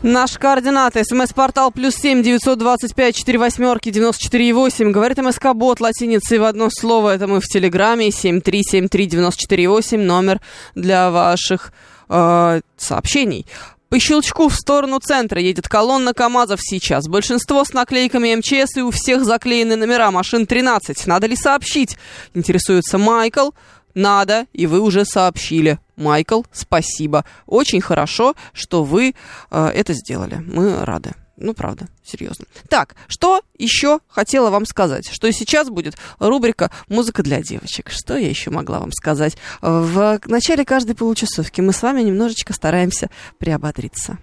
Наши координаты. СМС-портал плюс семь девятьсот двадцать пять четыре восьмерки девяносто четыре восемь. Говорит МСК Бот латиницей в одно слово. Это мы в Телеграме. Семь три семь три девяносто четыре восемь. Номер для ваших э, сообщений. По щелчку в сторону центра едет колонна КАМАЗов сейчас. Большинство с наклейками МЧС и у всех заклеены номера машин 13. Надо ли сообщить? Интересуется Майкл. Надо, и вы уже сообщили. Майкл, спасибо. Очень хорошо, что вы э, это сделали. Мы рады. Ну, правда, серьезно. Так, что еще хотела вам сказать? Что сейчас будет рубрика «Музыка для девочек». Что я еще могла вам сказать? В начале каждой получасовки мы с вами немножечко стараемся приободриться.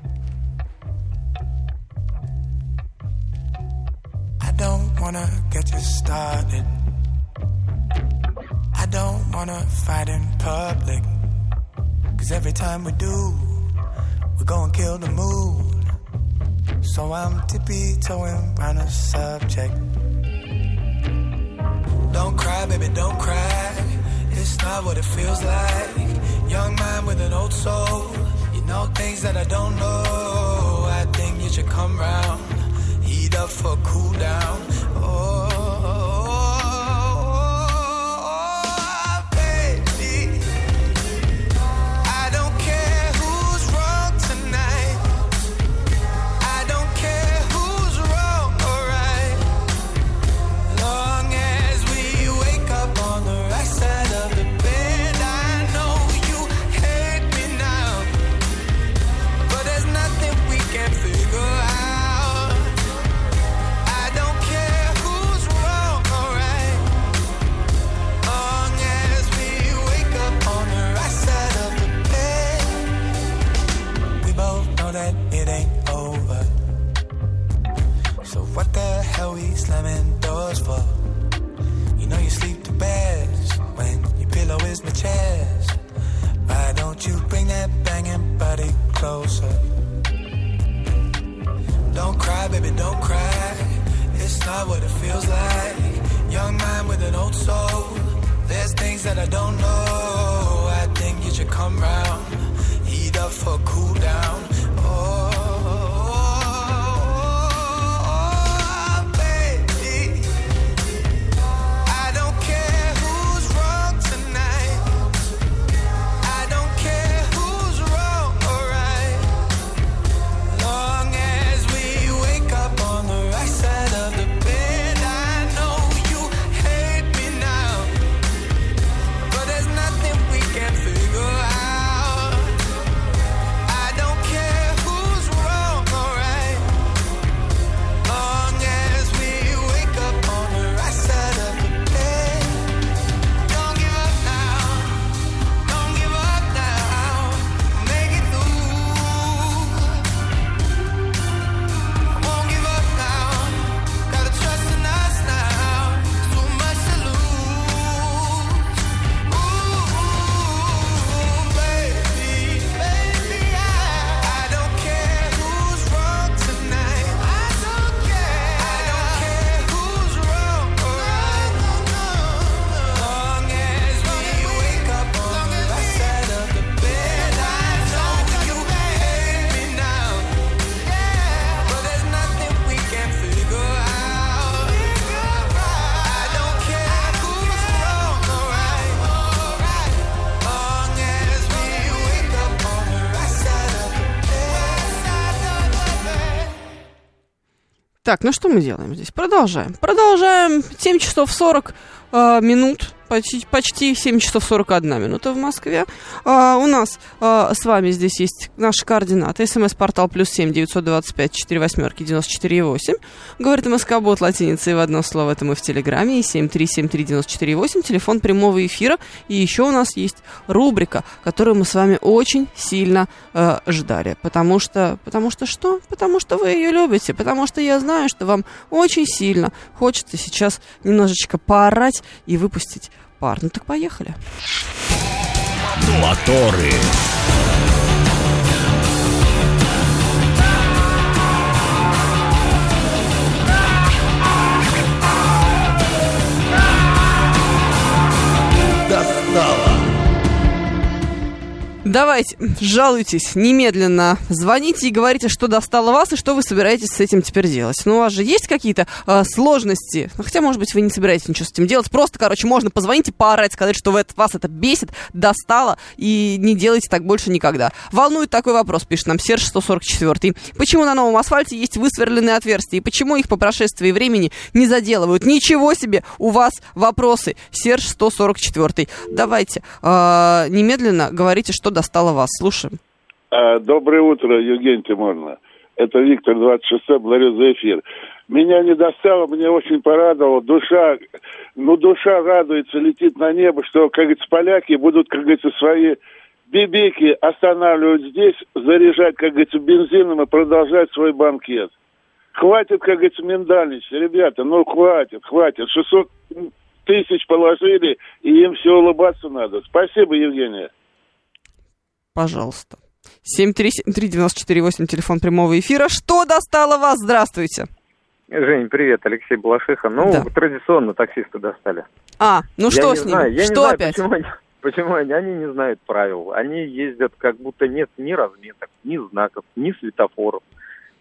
I don't wanna get you started. I don't wanna fight in public. Cause every time we do, we're gonna kill the mood. So I'm tippy toeing around the subject. Don't cry, baby, don't cry. It's not what it feels like. Young man with an old soul. You know things that I don't know. I think you should come round. Heat up for cool down. Not what it feels like. Young man with an old soul. There's things that I don't know. I think you should come round. Heat up for cool down. Так, ну что мы делаем здесь? Продолжаем. Продолжаем. 7 часов 40 э, минут. Почти, почти 7 часов 41 минута в Москве. А, у нас а, с вами здесь есть наши координаты. СМС-портал плюс 7 925 4 восьмерки 94 8. Говорит МСК Бот латиницей в одно слово. Это мы в Телеграме. И 7373 94 8. Телефон прямого эфира. И еще у нас есть рубрика, которую мы с вами очень сильно э, ждали. Потому что... Потому что что? Потому что вы ее любите. Потому что я знаю, что вам очень сильно хочется сейчас немножечко поорать и выпустить пар. Ну так поехали. Моторы. Давайте, жалуйтесь, немедленно звоните и говорите, что достало вас и что вы собираетесь с этим теперь делать. Ну, у вас же есть какие-то э, сложности, Ну, хотя, может быть, вы не собираетесь ничего с этим делать, просто, короче, можно позвонить и поорать, сказать, что вы вас это бесит, достало, и не делайте так больше никогда. Волнует такой вопрос, пишет нам Серж 144. Почему на новом асфальте есть высверленные отверстия, и почему их по прошествии времени не заделывают? Ничего себе, у вас вопросы. Серж 144. Давайте, э, немедленно говорите, что достало вас. Слушаем. А, Доброе утро, Евгений Тиморовна. Это Виктор 26 благодарю за эфир. Меня не достало, мне очень порадовало. Душа, ну душа радуется, летит на небо, что, как говорится, поляки будут, как говорится, свои бибики останавливать здесь, заряжать, как говорится, бензином и продолжать свой банкет. Хватит, как говорится, миндальничать. Ребята, ну хватит, хватит. 600 тысяч положили, и им все улыбаться надо. Спасибо, Евгения. Пожалуйста. 7373948, телефон прямого эфира. Что достало вас? Здравствуйте. Жень, привет, Алексей Балашиха. Ну, Да. традиционно таксисты достали. А, ну Я что не с ними? знаю, я не что знаю, опять? Почему они, почему они, они не знают правил. Они ездят, как будто нет ни разметок, ни знаков, ни светофоров.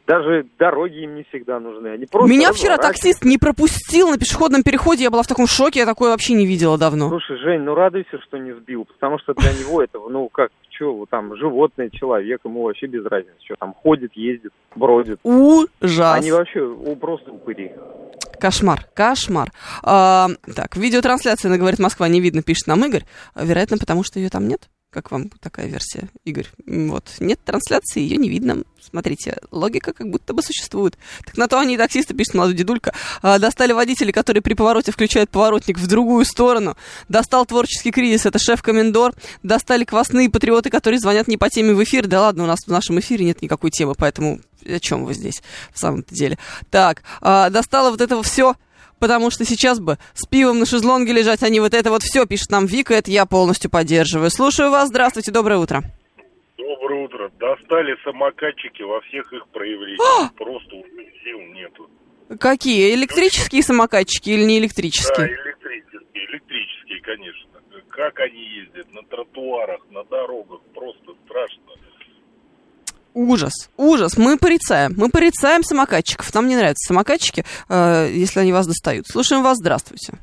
Даже дороги им не всегда нужны. Они просто Меня вчера таксист не пропустил на пешеходном переходе. Я была в таком шоке, я такое вообще не видела давно. Слушай, Жень, ну радуйся, что не сбил, потому что для него это, ну как, что, там, животное, человек, ему вообще без разницы, что там ходит, ездит, бродит. Ужас. Они вообще просто упыри. Кошмар, кошмар. А, так, видеотрансляция на «Говорит Москва» не видно, пишет нам Игорь. Вероятно, потому что ее там нет. Как вам такая версия, Игорь? Вот, нет трансляции, ее не видно. Смотрите, логика как будто бы существует. Так на то они и таксисты, пишет молодой дедулька. А, достали водителей, которые при повороте включают поворотник в другую сторону. Достал творческий кризис, это шеф-комендор. Достали квасные патриоты, которые звонят не по теме в эфир. Да ладно, у нас в нашем эфире нет никакой темы, поэтому о чем вы здесь в самом-то деле? Так, а, достала вот этого все потому что сейчас бы с пивом на шезлонге лежать, а не вот это вот все, пишет нам Вика, это я полностью поддерживаю. Слушаю вас, здравствуйте, доброе утро. Доброе утро. Достали самокатчики во всех их проявлениях. Просто уже сил нету. Какие? Электрические самокатчики или не Да, электрические? электрические, электрические, конечно. Как они ездят на тротуарах, на дорогах, просто страшно. Ужас, ужас. Мы порицаем. Мы порицаем самокатчиков. Нам не нравятся самокатчики, э, если они вас достают. Слушаем вас. Здравствуйте.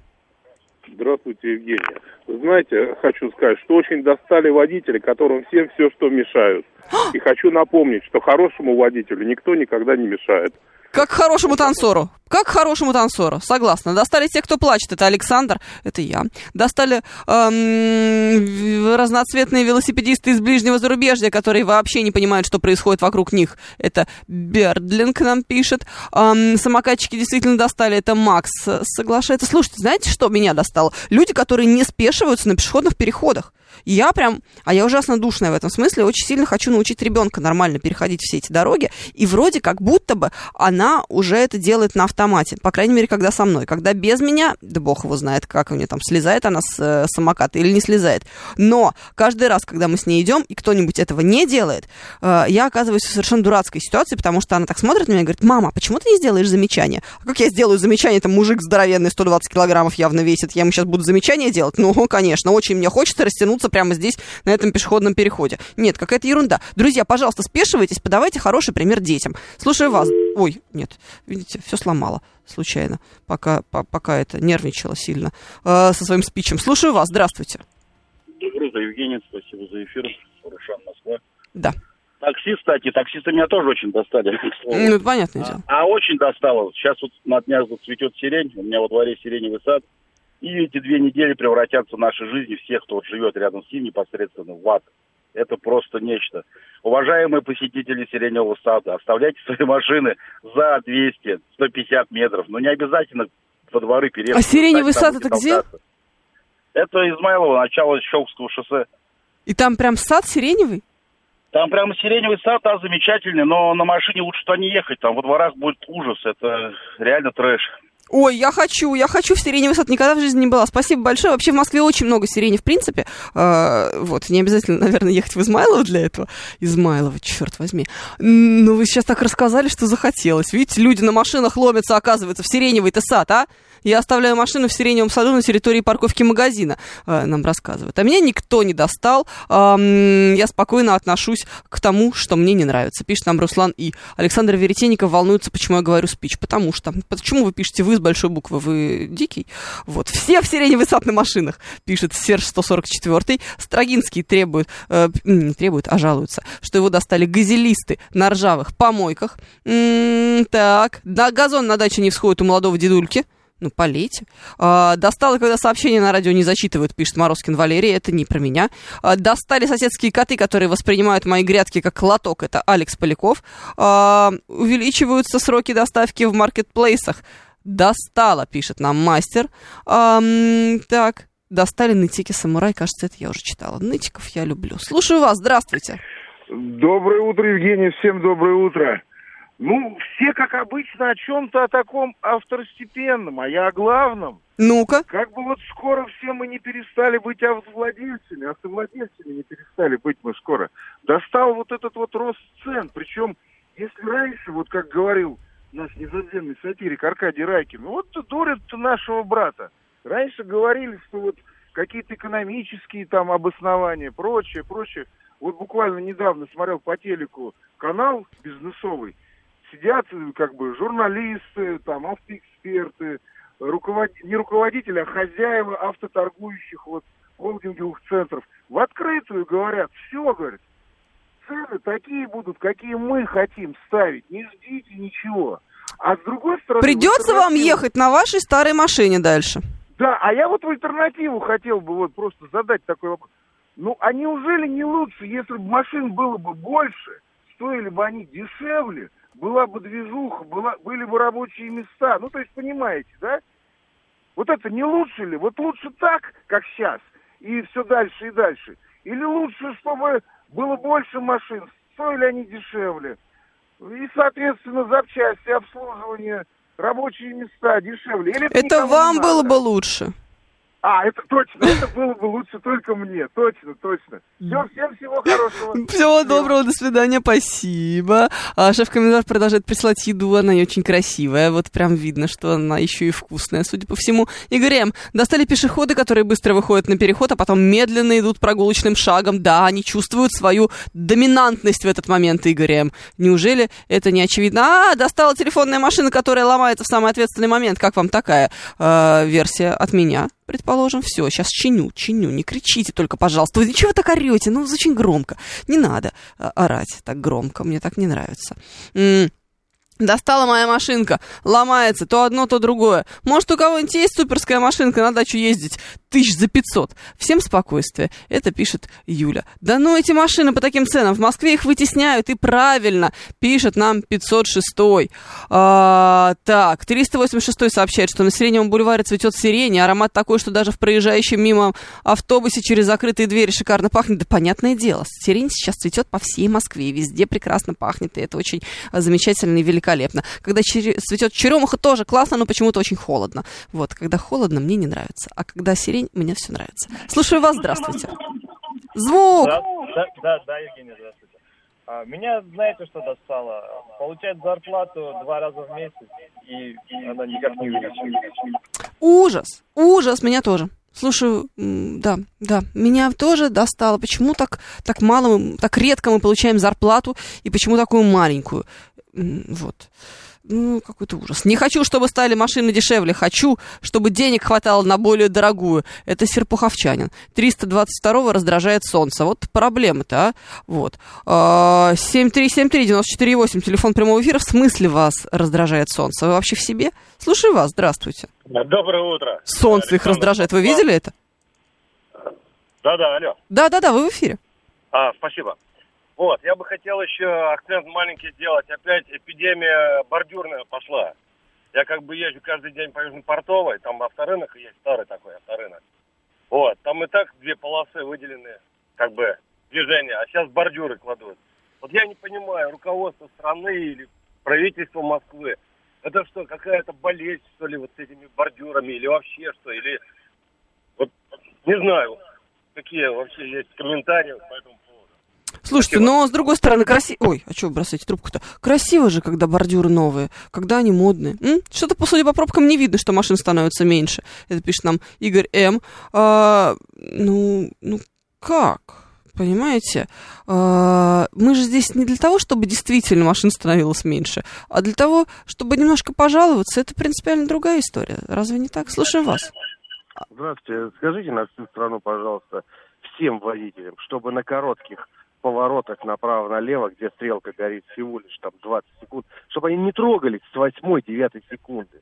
Здравствуйте, Евгения. Вы знаете, хочу сказать, что очень достали водители, которым всем все, что мешают. И хочу напомнить, что хорошему водителю никто никогда не мешает. Как хорошему танцору. Как хорошему танцору. Согласна. Достали те, кто плачет. Это Александр, это я. Достали эм, разноцветные велосипедисты из ближнего зарубежья, которые вообще не понимают, что происходит вокруг них. Это Бердлинг нам пишет. Эм, самокатчики действительно достали. Это Макс э, соглашается. Слушайте, знаете, что меня достало? Люди, которые не спешиваются на пешеходных переходах. Я прям, а я ужасно душная в этом смысле, очень сильно хочу научить ребенка нормально переходить все эти дороги, и вроде как будто бы она уже это делает на автомате, по крайней мере, когда со мной. Когда без меня, да бог его знает, как у нее там, слезает она с э, самоката или не слезает. Но каждый раз, когда мы с ней идем, и кто-нибудь этого не делает, э, я оказываюсь в совершенно дурацкой ситуации, потому что она так смотрит на меня и говорит, мама, почему ты не сделаешь замечание? А как я сделаю замечание? Там мужик здоровенный, 120 килограммов явно весит, я ему сейчас буду замечание делать? Ну, конечно, очень мне хочется растянуться прямо здесь, на этом пешеходном переходе. Нет, какая-то ерунда. Друзья, пожалуйста, спешивайтесь, подавайте хороший пример детям. Слушаю вас. Ой, нет, видите, все сломала случайно, пока, по- пока это нервничала сильно э, со своим спичем. Слушаю вас, здравствуйте. Доброе утро, Евгений. Спасибо за эфир. Рушан, Москва. Да. Такси, кстати, таксисты меня тоже очень достали. Ну, понятное дело. А очень достало. Сейчас вот на днях цветет сирень. У меня во дворе сиреневый сад. И эти две недели превратятся в нашей жизни всех, кто вот живет рядом с ним непосредственно в ад. Это просто нечто. Уважаемые посетители сиреневого сада, оставляйте свои машины за 200-150 метров. Но не обязательно во дворы переехать. А сиреневый сад это где? Это Измайлово, начало Щелковского шоссе. И там прям сад сиреневый? Там прямо сиреневый сад, да, замечательный, но на машине лучше туда не ехать, там во дворах будет ужас, это реально трэш. Ой, я хочу, я хочу в сиреневый сад, никогда в жизни не была. Спасибо большое. Вообще в Москве очень много сирени, в принципе. Э, вот, не обязательно, наверное, ехать в Измайлово для этого. Измайлово, черт возьми. Ну, вы сейчас так рассказали, что захотелось. Видите, люди на машинах ломятся, оказывается, в сиреневый-то сад, а? Я оставляю машину в сиреневом саду на территории парковки магазина, э, нам рассказывают. А меня никто не достал. Я спокойно отношусь к тому, что мне не нравится. Пишет нам Руслан И. Александр Веретенников волнуется, почему я говорю спич. Потому что. Почему вы пишете вы с большой буквы? Вы дикий? Вот. Все в сиреневый сад на машинах, пишет Серж 144. Строгинский требует, э, не требует, а жалуется, что его достали газелисты на ржавых помойках. М, так. Да, газон на даче не всходит у молодого дедульки. Ну, полейте. А, достало, когда сообщения на радио не зачитывают, пишет Морозкин Валерий. Это не про меня. А, достали соседские коты, которые воспринимают мои грядки как лоток. Это Алекс Поляков. А, увеличиваются сроки доставки в маркетплейсах. Достало, пишет нам мастер. Так, достали нытики самурай. Кажется, это я уже читала. Нытиков я люблю. Слушаю вас. Здравствуйте. Доброе утро, Евгений, всем доброе утро. Ну, все, как обычно, о чем-то о таком второстепенном, а я о главном. Ну-ка. Как бы вот скоро все мы не перестали быть автовладельцами, автовладельцами не перестали быть мы скоро. Достал вот этот вот рост цен, причем, если раньше, вот как говорил наш незабвенный сатирик Аркадий Райкин, ну вот дурят нашего брата. Раньше говорили, что вот какие-то экономические там обоснования, прочее, прочее. Вот буквально недавно смотрел по телеку канал бизнесовый, сидят как бы журналисты, там автоэксперты, руковод... не руководители, а хозяева автоторгующих вот холдинговых центров. В открытую говорят, все, говорят, цены такие будут, какие мы хотим ставить, не ждите ничего. А с другой стороны... Придется вам ехать на вашей старой машине дальше. да, а я вот в альтернативу хотел бы вот просто задать такой вопрос. Ну, а неужели не лучше, если бы машин было бы больше, стоили бы они дешевле, была бы движуха, была, были бы рабочие места? Ну, то есть, понимаете, да? Вот это не лучше ли? Вот лучше так, как сейчас, и все дальше и дальше? Или лучше, чтобы было больше машин, стоили они дешевле? И, соответственно, запчасти, обслуживание, рабочие места дешевле. Или Это не вам надо? было бы лучше. А, это точно, это было бы лучше только мне, точно, точно. Все, всем всего хорошего. Всего доброго, до свидания, спасибо. А шеф-комендант продолжает присылать еду, она не очень красивая, вот прям видно, что она еще и вкусная, судя по всему. Игорь М. Достали пешеходы, которые быстро выходят на переход, а потом медленно идут прогулочным шагом. Да, они чувствуют свою доминантность в этот момент, Игорь М. Неужели это не очевидно? А, достала телефонная машина, которая ломается в самый ответственный момент. Как вам такая э, версия от меня? Предположим, все, сейчас чиню, чиню, не кричите только, пожалуйста. Вы ничего вы так орете? Ну, очень громко. Не надо а, орать так громко, мне так не нравится. Достала моя машинка, ломается, то одно, то другое. Может, у кого-нибудь есть суперская машинка на дачу ездить? Тысяч за пятьсот. Всем спокойствие. Это пишет Юля. Да ну эти машины по таким ценам. В Москве их вытесняют, и правильно. Пишет нам 506. А, так, 386 сообщает, что на Сиреневом бульваре цветет сирень, и аромат такой, что даже в проезжающем мимо автобусе через закрытые двери шикарно пахнет. Да понятное дело, сирень сейчас цветет по всей Москве, везде прекрасно пахнет, и это очень замечательно и великолепно. Когда чере- цветет черемуха, тоже классно, но почему-то очень холодно. Вот, когда холодно, мне не нравится, а когда сирень, мне все нравится. Слушаю вас, здравствуйте. Звук! Да, да, да, да, Евгений, здравствуйте. А, меня, знаете, что достало? Получать зарплату два раза в месяц, и она никак не увеличивается. Ужас, ужас, меня тоже. Слушаю, да, да, меня тоже достало. Почему так, так мало, так редко мы получаем зарплату, и почему такую маленькую? Вот. Ну, какой-то ужас. Не хочу, чтобы стали машины дешевле. Хочу, чтобы денег хватало на более дорогую. Это Серпуховчанин. 322 раздражает солнце. Вот проблема-то, а? Вот. А, 7373948, телефон прямого эфира. В смысле вас раздражает солнце? Вы вообще в себе? Слушаю вас. Здравствуйте. Доброе утро. Солнце их раздражает. Вы видели это? Да-да, алло. Да-да-да, вы в эфире. А, спасибо. Вот, я бы хотел еще акцент маленький сделать. Опять эпидемия бордюрная пошла. Я как бы езжу каждый день по Южно-Портовой, там авторынок есть, старый такой авторынок. Вот, там и так две полосы выделены, как бы, движения, а сейчас бордюры кладут. Вот я не понимаю, руководство страны или правительство Москвы, это что, какая-то болезнь, что ли, вот с этими бордюрами, или вообще что, или, вот, не знаю, какие вообще есть комментарии по этому Слушайте, но с другой стороны, красиво... Ой, а что вы бросаете трубку-то? Красиво же, когда бордюры новые, когда они модные. Что-то, по судя по пробкам, не видно, что машин становится меньше. Это пишет нам Игорь М. А, ну, ну, как? Понимаете? А, мы же здесь не для того, чтобы действительно машин становилось меньше, а для того, чтобы немножко пожаловаться. Это принципиально другая история. Разве не так? Слушаем вас. Здравствуйте. Скажите на всю страну, пожалуйста, всем водителям, чтобы на коротких поворотах направо-налево, где стрелка горит всего лишь там 20 секунд, чтобы они не трогались с восьмой-девятой секунды.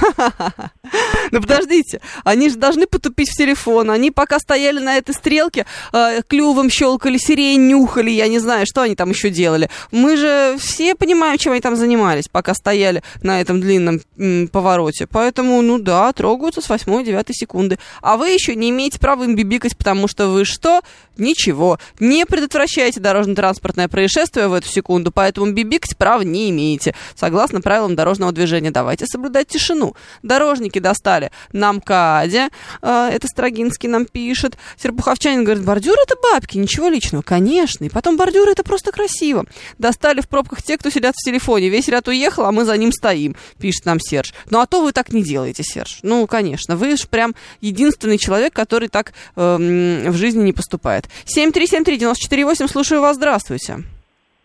Ну подождите, они же должны потупить в телефон. Они пока стояли на этой стрелке, э, клювом щелкали, сирень нюхали, я не знаю, что они там еще делали. Мы же все понимаем, чем они там занимались, пока стояли на этом длинном повороте. Поэтому, ну да, трогаются с 8-9 секунды. А вы еще не имеете права им бибикать, потому что вы что? Ничего. Не предотвращаете дорожно-транспортное происшествие в эту секунду, поэтому бибикать права не имеете. Согласно правилам дорожного движения, давайте соблюдать тишину. Дорожники достали на МКАДе, э, это Строгинский нам пишет. Серпуховчанин говорит, бордюр это бабки, ничего личного. Конечно. И потом бордюры это просто красиво. Достали в пробках те, кто сидят в телефоне. Весь ряд уехал, а мы за ним стоим, пишет нам Серж. Ну а то вы так не делаете, Серж. Ну, конечно. Вы же прям единственный человек, который так эм, в жизни не поступает. 7373948, слушаю вас, здравствуйте.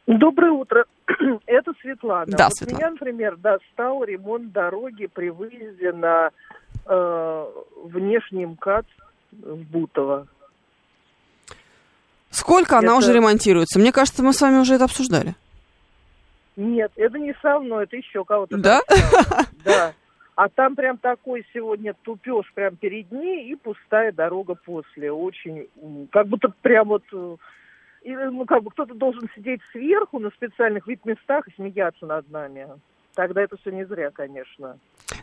Доброе утро. Это Светлана. Да, вот Светлана. Меня, например, достал ремонт дороги при выезде на э, внешний МКАД в Бутово. Сколько она Это- уже ремонтируется? Мне кажется, мы с вами уже это обсуждали. Нет, это не со мной, это еще кого-то. Да? Да. А там прям такой сегодня тупеж прям перед ней и пустая дорога после. Очень, как будто прям вот, э, и, ну, как бы кто-то должен сидеть сверху на специальных вид местах и смеяться над нами. Тогда это все не зря, конечно.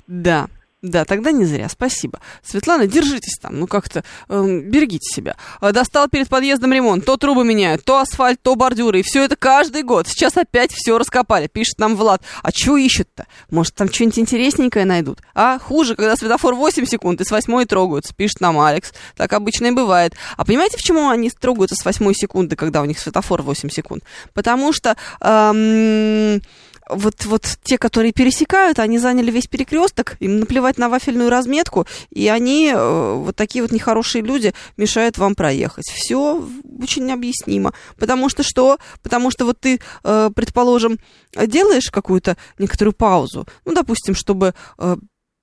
Да. Да, тогда не зря, спасибо. Светлана, держитесь там, ну как-то эм, берегите себя. А, Достал перед подъездом ремонт, то трубы меняют, то асфальт, то бордюры, и все это каждый год. Сейчас опять все раскопали, пишет нам Влад. А чего ищут-то? Может, там что-нибудь интересненькое найдут? А хуже, когда светофор 8 секунд и с 8 трогаются, пишет нам Алекс. Так обычно и бывает. А понимаете, почему они трогаются с 8 секунды, когда у них светофор 8 секунд? Потому что... эм, вот, вот те, которые пересекают, они заняли весь перекресток, им наплевать на вафельную разметку, и они, э, вот такие вот нехорошие люди, мешают вам проехать. Все очень объяснимо. Потому что что? Потому что вот ты, э, предположим, делаешь какую-то некоторую паузу, ну, допустим, чтобы э,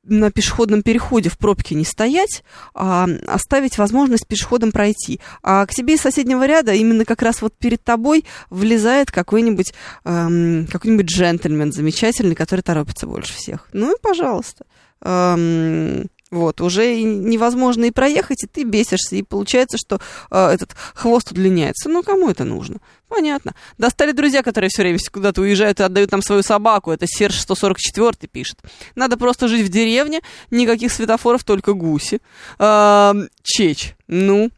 на пешеходном переходе в пробке не стоять, а оставить возможность пешеходам пройти. А к тебе из соседнего ряда именно как раз вот перед тобой влезает какой-нибудь эм, какой-нибудь джентльмен замечательный, который торопится больше всех. Ну и пожалуйста. Эм, вот, уже невозможно и проехать, и ты бесишься, и получается, что э, этот хвост удлиняется. Ну, кому это нужно? Понятно. Достали друзья, которые все время куда-то уезжают и отдают нам свою собаку. Это Серж 144 пишет. Надо просто жить в деревне, никаких светофоров, только гуси. Э, чечь. Ну,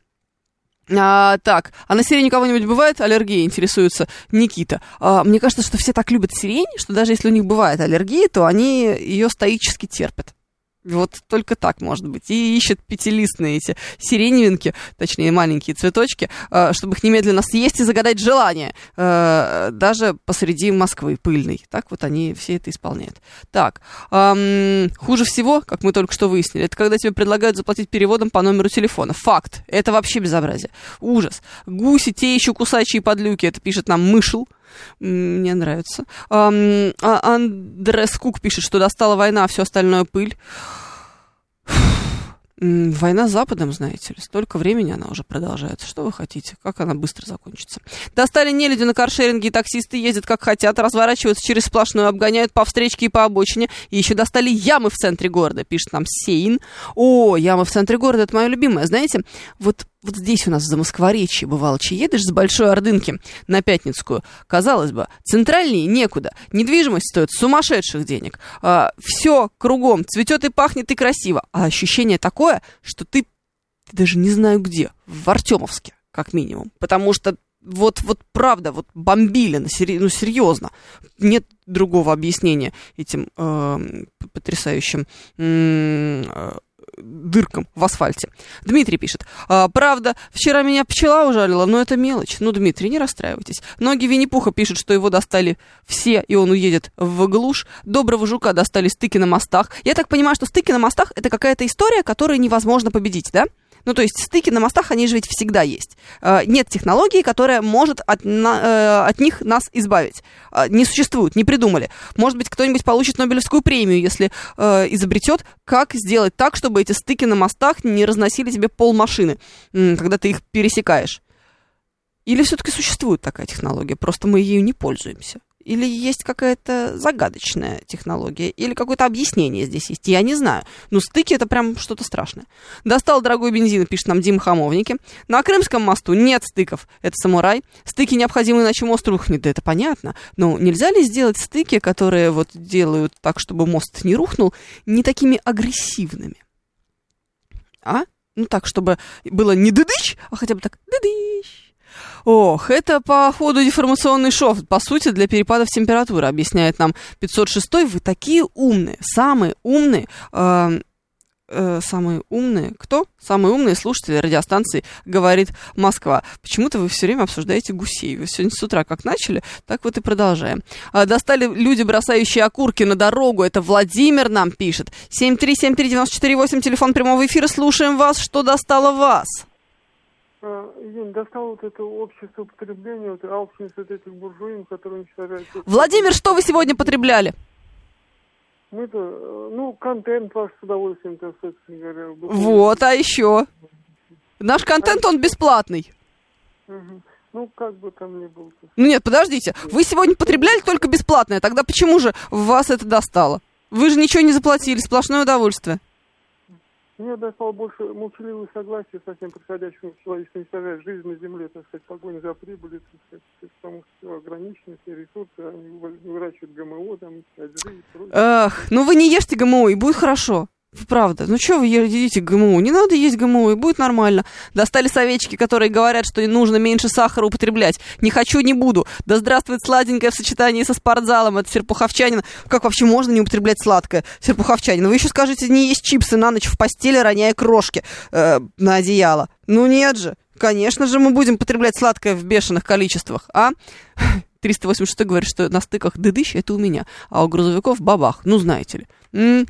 а, так, а на сирень кого-нибудь бывает аллергия, интересуется Никита. А, мне кажется, что все так любят сирень, что даже если у них бывает аллергия, то они ее стоически терпят. Вот только так может быть. И ищут пятилистные эти сиреневинки, точнее маленькие цветочки, э, чтобы их немедленно съесть и загадать желание. э, Даже посреди Москвы пыльной. Так вот они все это исполняют. Так, хуже всего, как мы только что выяснили, это когда тебе предлагают заплатить переводом по номеру телефона. Факт. Это вообще безобразие. Ужас. Гуси, те еще кусачие подлюки, это пишет нам мышел. Мне нравится. А Андрес Кук пишет, что достала война, а все остальное пыль. Война с Западом, знаете ли, столько времени она уже продолжается. Что вы хотите? Как она быстро закончится? Достали нелюди на каршеринге, и таксисты ездят как хотят, разворачиваются через сплошную, обгоняют по встречке и по обочине. И еще достали ямы в центре города, пишет нам Сейн. О, ямы в центре города, это мое любимое. Знаете, вот, вот здесь у нас в Замоскворечье бывало, че едешь с Большой Ордынки на Пятницкую. Казалось бы, центральнее некуда. Недвижимость стоит сумасшедших денег. все кругом цветет и пахнет и красиво. А ощущение такое, что ты, ты даже не знаю где, в Артемовске, как минимум. Потому что вот, вот правда, вот бомбили, ну серьезно. Нет другого объяснения этим эм, потрясающим м, э, дыркам в асфальте. Дмитрий пишет. «А, правда, вчера меня пчела ужалила, но это мелочь. Ну, Дмитрий, не расстраивайтесь. Ноги Винни-Пуха пишут, что его достали все, и он уедет в глушь. Доброго жука достали стыки на мостах. Я так понимаю, что стыки на мостах это какая-то история, которую невозможно победить, да? Ну, то есть стыки на мостах, они же ведь всегда есть. Э, Нет технологии, которая может от, на- э, от них нас избавить. Э, Не существует, не придумали. Может быть, кто-нибудь получит Нобелевскую премию, если изобретет, как сделать так, чтобы эти стыки на мостах не разносили тебе пол машины, когда ты их пересекаешь. Или все-таки существует такая технология, просто мы ею не пользуемся. Или есть какая-то загадочная технология, или какое-то объяснение здесь есть, я не знаю. Но стыки это прям что-то страшное. Достал дорогой бензин, пишет нам Дим Хамовники. На Крымском мосту нет стыков, это самурай. Стыки необходимы, иначе мост рухнет, да это понятно. Но нельзя ли сделать стыки, которые вот делают так, чтобы мост не рухнул, не такими агрессивными? А? Ну так, чтобы было не дыдыщ, а хотя бы так дыдыщ. Ох, это, походу, деформационный шов, по сути, для перепадов температуры, объясняет нам 506 Вы такие умные, самые умные, э, э, самые умные, кто? Самые умные слушатели радиостанции, говорит Москва. Почему-то вы все время обсуждаете гусей. Вы сегодня с утра как начали, так вот и продолжаем. А, достали люди, бросающие окурки на дорогу. Это Владимир нам пишет. 7373948, телефон прямого эфира. Слушаем вас. Что достало вас? А, Евгений, достал вот это общество потребления, вот алчность вот этих буржуин, которые уничтожают... Владимир, что вы сегодня потребляли? Мы-то, э, ну, контент ваш с удовольствием, так, собственно говоря. Вот, а еще? Наш контент, он бесплатный. Мгм. Ну, как бы там ни было. Ну нет, подождите. Вы сегодня потребляли только бесплатное. Тогда почему же вас это достало? Вы же ничего не заплатили, сплошное удовольствие. Мне достало больше молчаливое согласие со всем происходящим в человечестве, уничтожает жизнь на земле, так сказать, погоня за прибылью, так сказать, потому что все ограничено, все ресурсы, они вы- выращивают ГМО, там, 5G и прочее. Ах, ну вы не ешьте ГМО, и будет хорошо. Правда. Ну что вы едите ГМО? Не надо есть ГМО, и будет нормально. Достали советчики, которые говорят, что нужно меньше сахара употреблять. Не хочу, не буду. Да здравствует сладенькое в сочетании со спортзалом. Это Серпуховчанин. Как вообще можно не употреблять сладкое? Серпуховчанин. Вы еще скажете, не есть чипсы на ночь в постели, роняя крошки э, на одеяло. Ну нет же. Конечно же, мы будем потреблять сладкое в бешеных количествах, а? 386 говорит, что на стыках дыдыщ это у меня, а у грузовиков бабах. Ну, знаете ли.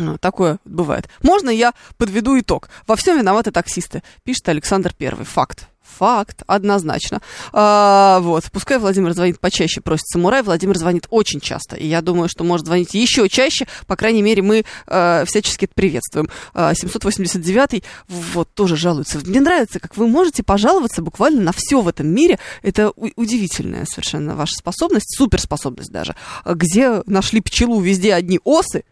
Ну, Такое бывает. Можно я подведу итог? Во всем виноваты таксисты, пишет Александр Первый. Факт. Факт, однозначно. А, вот, пускай Владимир звонит почаще, просит самурай. Владимир звонит очень часто. И я думаю, что может звонить еще чаще. По крайней мере, мы э, всячески это приветствуем. А, 789 вот, тоже жалуется. Мне нравится, как вы можете пожаловаться буквально на все в этом мире. Это удивительная совершенно ваша способность, суперспособность даже. Где нашли пчелу, везде одни осы,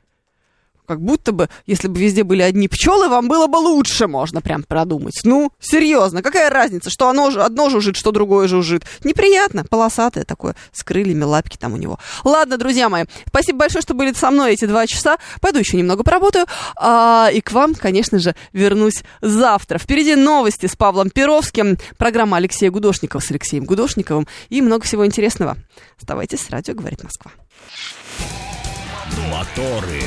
как будто бы, если бы везде были одни пчелы, вам было бы лучше, можно прям продумать. Ну, серьезно, какая разница, что оно же, одно жужжит, что другое жужжит. Неприятно, полосатое такое, с крыльями, лапки там у него. Ладно, друзья мои, спасибо большое, что были со мной эти два часа. Пойду еще немного поработаю. А, и к вам, конечно же, вернусь завтра. Впереди новости с Павлом Перовским, программа Алексея Гудошникова с Алексеем Гудошниковым и много всего интересного. Оставайтесь с радио «Говорит Москва». Моторы.